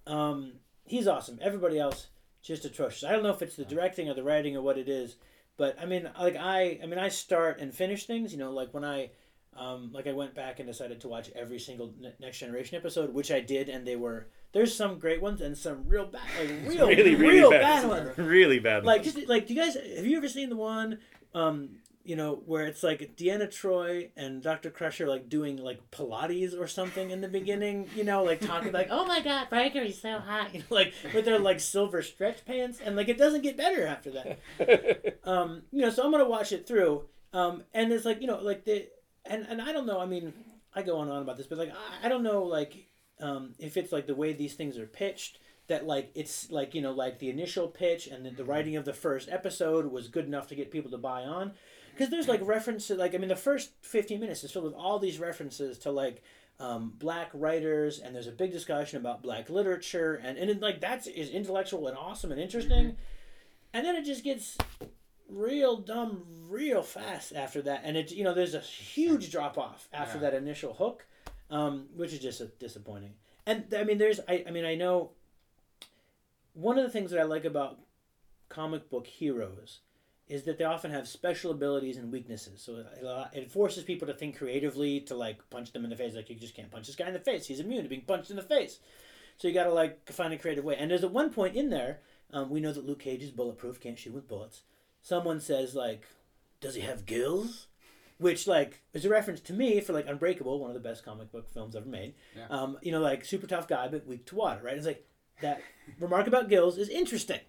Um, he's awesome. Everybody else just atrocious. I don't know if it's the directing or the writing or what it is, but I mean, like I, I mean, I start and finish things. You know, like when I, um, like I went back and decided to watch every single Next Generation episode, which I did, and they were there's some great ones and some real bad, like real, really, really real bad. bad ones. really bad. Like, ones. just like, do you guys have you ever seen the one, um, you know, where it's like Deanna Troi and Dr. Crusher like doing like Pilates or something in the beginning, you know, like talking like, oh my god, Riker is so hot, you know, like with their like silver stretch pants, and like it doesn't get better after that. um, you know, so I'm gonna watch it through, um, and it's like you know, like the, and and I don't know, I mean, I go on and on about this, but like I, I don't know, like, um, if it's like the way these things are pitched. That like it's like you know like the initial pitch and then the writing of the first episode was good enough to get people to buy on, because there's like references like I mean the first 15 minutes is filled with all these references to like um, black writers and there's a big discussion about black literature and and it, like that's is intellectual and awesome and interesting, and then it just gets real dumb real fast after that and it you know there's a huge drop off after Yeah. that initial hook, um, which is just uh, disappointing. And I mean there's I, I mean I know one of the things that I like about comic book heroes is that they often have special abilities and weaknesses. So it, it forces people to think creatively to like punch them in the face. Like you just can't punch this guy in the face. He's immune to being punched in the face. So you got to like find a creative way. And there's at one point in there, um, we know that Luke Cage is bulletproof, can't shoot with bullets. Someone says like, "Does he have gills?" Which like is a reference to me for like Unbreakable, one of the best comic book films ever made. Yeah. Um, you know, like super tough guy but weak to water, right? It's like that remark about gills is interesting.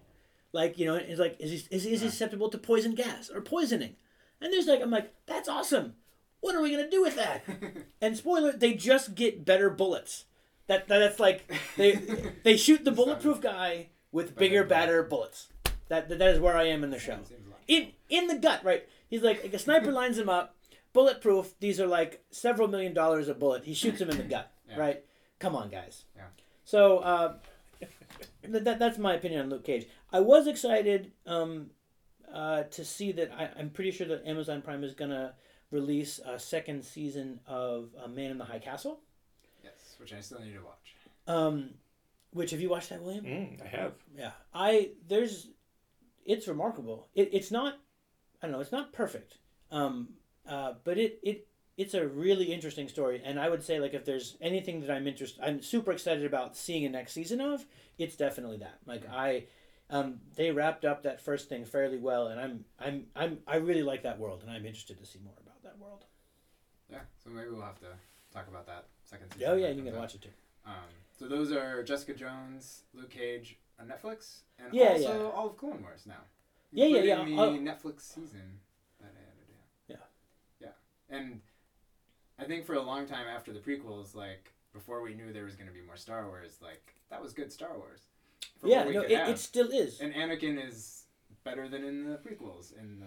Like you know, it's like is he is he, is he susceptible to poison gas or poisoning? And there's like I'm like that's awesome. What are we gonna do with that? and spoiler, they just get better bullets. That, that that's like they they shoot the bulletproof guy with bigger, badder bullets. That that that is where I am in the show. In in the gut, right? He's like, like a sniper lines him up, bulletproof. These are like several million dollars a bullet. He shoots him in the gut, Yeah. right? Come on, guys. Yeah. So uh, th- that, that's my opinion on Luke Cage. I was excited um, uh, to see that. I, I'm pretty sure that Amazon Prime is gonna release a second season of uh, Man in the High Castle. Yes, which I still need to watch. Um, which have you watched that, William? Mm, I have. Yeah, I there's, it's remarkable. It, it's not, I don't know, it's not perfect. Um, uh, but it it it's a really interesting story, and I would say like if there's anything that I'm interested, I'm super excited about seeing a next season of, it's definitely that. Like I, um, they wrapped up that first thing fairly well, and I'm I'm I'm I really like that world, and I'm interested to see more about that world. Yeah, so maybe we'll have to talk about that second season. Oh yeah, you can out. watch it too. Um, so those are Jessica Jones, Luke Cage on Netflix, and Yeah, also yeah. all of Clone Wars now. Yeah, yeah, yeah, The I'll- Netflix season that I added. Yeah. Yeah. Yeah, and I think for a long time after the prequels, like before we knew there was going to be more Star Wars, like that was good Star Wars. Yeah, no, it, have. it still is. and Anakin is better than in the prequels in the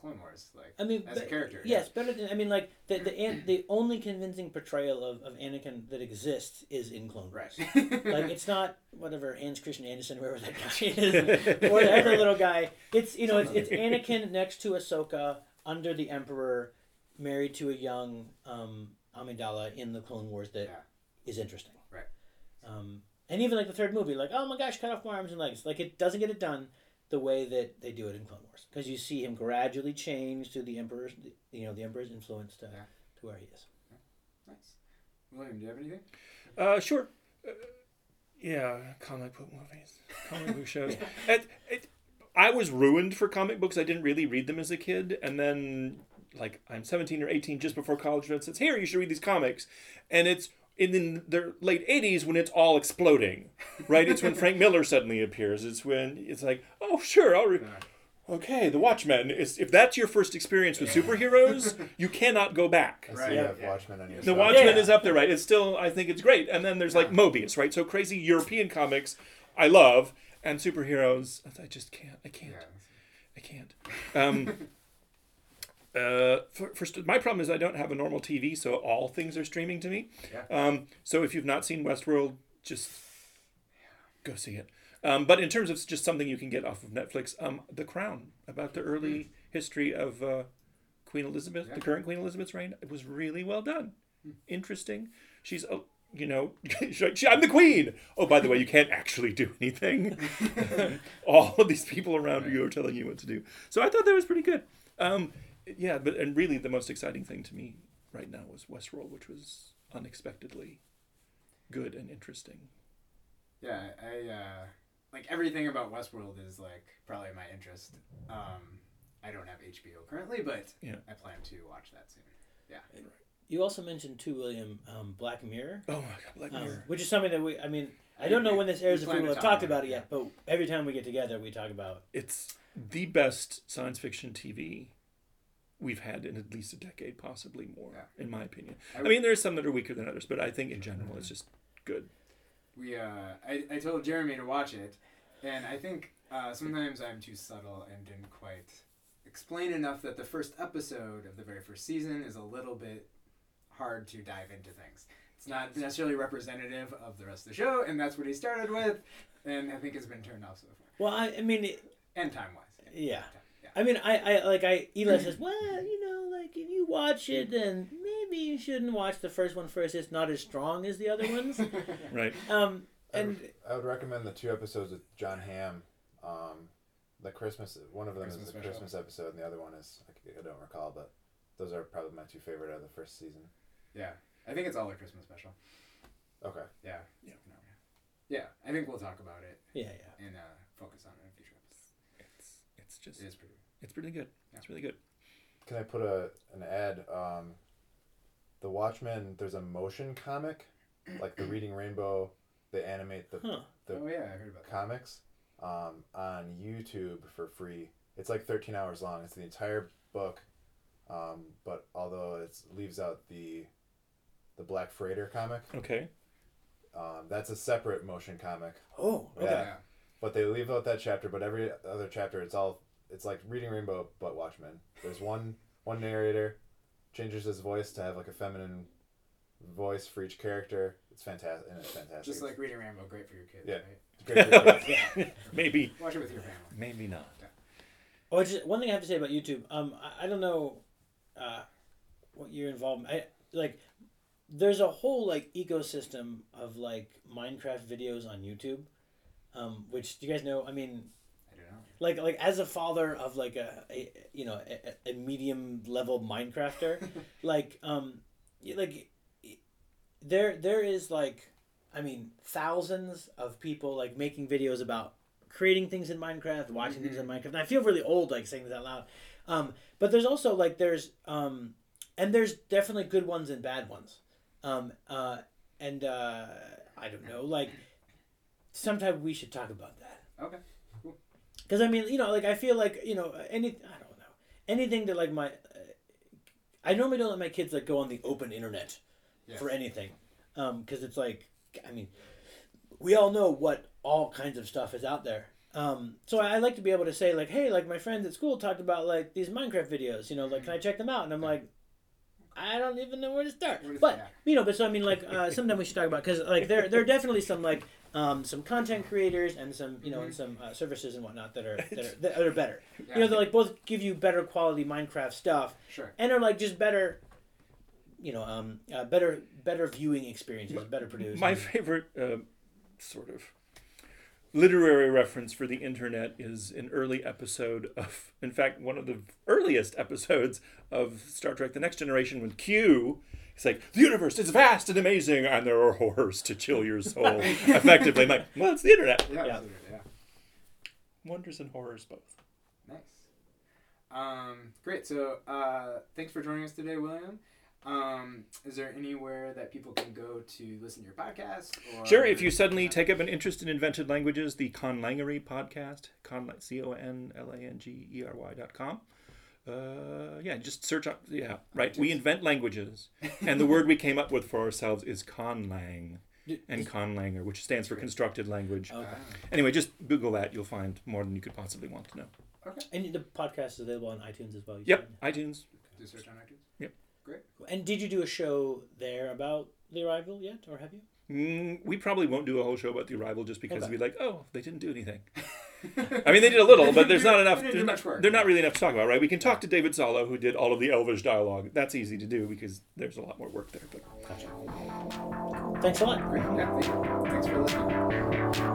Clone Wars, like I mean, as a character. Yes, better than I mean, like the the an, the only convincing portrayal of, of Anakin that exists is in Clone Right. Wars. Like it's not whatever Hans Christian Andersen, whoever that guy is, or the other little guy. It's you know it's, it's Anakin next to Ahsoka under the Emperor, married to a young um, Amidala in the Clone Wars that is Yeah. interesting. Right. Um, and even like the third movie, like oh my gosh, cut off my arms and legs. Like it doesn't get it done the way that they do it in Clone Wars because you see him gradually change through the Emperor's, you know, the Emperor's influence to, Yeah. to where he is. nice. William, do you have anything? Uh, sure. Uh, yeah, comic book movies, comic book shows. It, it, I was ruined for comic books. I didn't really read them as a kid, and then like I'm 17 or 18, just before college, and says, "Here, you should read these comics," and it's in the the late 80s when it's all exploding, right? It's when Frank Miller suddenly appears. It's when it's like, "Oh, sure, I'll read." Okay, The Watchmen is if that's your first experience with superheroes, you cannot go back. I see Right. you Yeah. have Watchmen on your The side. Watchmen Yeah. is up there, right? It's still, I think it's great. And then there's like Mobius, right? So crazy European comics, I love, and superheroes, I just can't. I can't. Yeah. I can't. Um, uh, for, my problem is I don't have a normal TV, so all things are streaming to me. Yeah. Um, so if you've not seen Westworld, just go see it. Um, but in terms of just something you can get off of Netflix, um, The Crown about the early history of uh, Queen Elizabeth, Yeah. the current Queen Elizabeth's reign. It was really well done, interesting. She's oh, you know, "She- I'm the Queen. Oh, by the way, you can't actually do anything. All of these people around you are telling you what to do. So I thought that was pretty good. Um, yeah, but and really the most exciting thing to me right now was Westworld, which was unexpectedly good and interesting. Yeah, I uh, like everything about Westworld is like probably my interest. Um, I don't have HBO currently, but Yeah. I plan to watch that soon. Yeah, You also mentioned too, William, um, Black Mirror, Oh my god, Black um, Mirror. which is something that we. I mean, I don't know when this airs if we will have talk talked about about it it, yet, but every time we get together, we talk about. It's the best science fiction TV we've had in at least a decade, possibly more, Yeah. in my opinion. I I mean, there's some that are weaker than others, but I think in general it's just good. we. Uh, I I told Jeremy to watch it, and I think uh, sometimes I'm too subtle and didn't quite explain enough that the first episode of the very first season is a little bit hard to dive into things. It's not necessarily representative of the rest of the show, and that's what he started with, and I think has been turned off so far. Well, I, I mean, it, And time wise. yeah. Yeah. I mean, I, I like I. Eli says, well, you know, like if you watch it, then maybe you shouldn't watch the first one first. It's not as strong as the other ones. Right. Um, I and would, I would recommend the two episodes with Jon Hamm. Um, the Christmas one of them Christmas is the special. Christmas episode, and the other one is I don't recall, but those are probably my two favorite out of the first season. Yeah, I think it's all a Christmas special. Okay. Yeah. Yeah. No, yeah. Yeah, I think we'll talk about it yeah, yeah. and uh, focus on it in future episodes. It's it's just It is pretty. It's pretty good. It's really good. Can I put a an ad? Um, the Watchmen. There's a motion comic, like the Reading Rainbow. They animate the Huh. The- oh yeah, I heard about that. comics um, on YouTube for free. It's like 13 hours long. It's the entire book, um, but although it leaves out the the Black Freighter comic, Okay. um, that's a separate motion comic. Oh, okay. Yeah. But they leave out that chapter. But every other chapter, it's all it's like reading Rainbow, but Watchmen. There's one one narrator changes his voice to have like a feminine voice for each character. It's fantastic, and it's fantastic. Just like reading Rainbow, great for your kids. Yeah. Right? Great for your kids. Yeah. Maybe. Watch it with your family. Maybe not. Oh, just one thing I have to say about YouTube. Um, I, I don't know, uh, what you're involved. In. I like. There's a whole like ecosystem of like Minecraft videos on YouTube, um, which do you guys know? I mean, I don't know. Like like as a father of like a, a you know a, a medium level Minecrafter, like um, like there there is like, I mean thousands of people like making videos about creating things in Minecraft, watching things in Minecraft. And I feel really old like saying this out loud, um, but there's also like there's um, and there's definitely good ones and bad ones, um, uh, and uh, I don't know like. Sometime we should talk about that. Okay. Because I mean, you know, like I feel like you know any I don't know anything that like my uh, I normally don't let my kids like go on the open internet Yes. for anything, because it's like I mean, we all know what all kinds of stuff is out there. Um, so I, I like to be able to say like, hey, like my friends at school talked about like these Minecraft videos. You know, like can I check them out? And I'm like. I don't even know where to start, Where but you know, but so I mean, like, uh, sometime we should talk about because like there there are definitely some like um, some content creators and some you know and some uh, services and whatnot that are that are, that are better. Yeah. You know, they like both give you better quality Minecraft stuff Sure. and are like just better, you know, um, uh, better better viewing experiences, better produced. My favorite uh, sort of literary reference for the internet is an early episode of, in fact, one of the earliest episodes of Star Trek The Next Generation when Q. It's like, the universe is vast and amazing, and there are horrors to chill your soul. Effectively, I'm like, well, it's the internet. Yeah. Yeah. Yeah. Wonders and horrors both. Nice. Um, great. So, uh, thanks for joining us today, William. Um, is there anywhere that people can go to listen to your podcast? Or, Sure, if you suddenly take up an interest in invented languages, the Conlangery podcast, con, C O N L A N G E R Y dot com. Uh, yeah, just search up. Yeah, right. We invent languages, and the word we came up with for ourselves is conlang and conlanger, which stands for constructed language. Okay. Anyway, just Google that. You'll find more than you could possibly want to know. Okay. And the podcast is available on iTunes as well. you Yep, said? iTunes. Do search on iTunes. Yep. Great. And did you do a show there about the arrival yet, or have you? Mm, we probably won't do a whole show about the arrival just because Okay. we'd be like, oh, they didn't do anything. I mean, they did a little, but there's not enough. we didn't There's not, much work. there's not really enough to talk about, right? We can talk to David Salo, who did all of the Elvish dialogue. That's easy to do because there's a lot more work there. But Thanks a lot. Great. Yeah, thank you. Thanks for listening.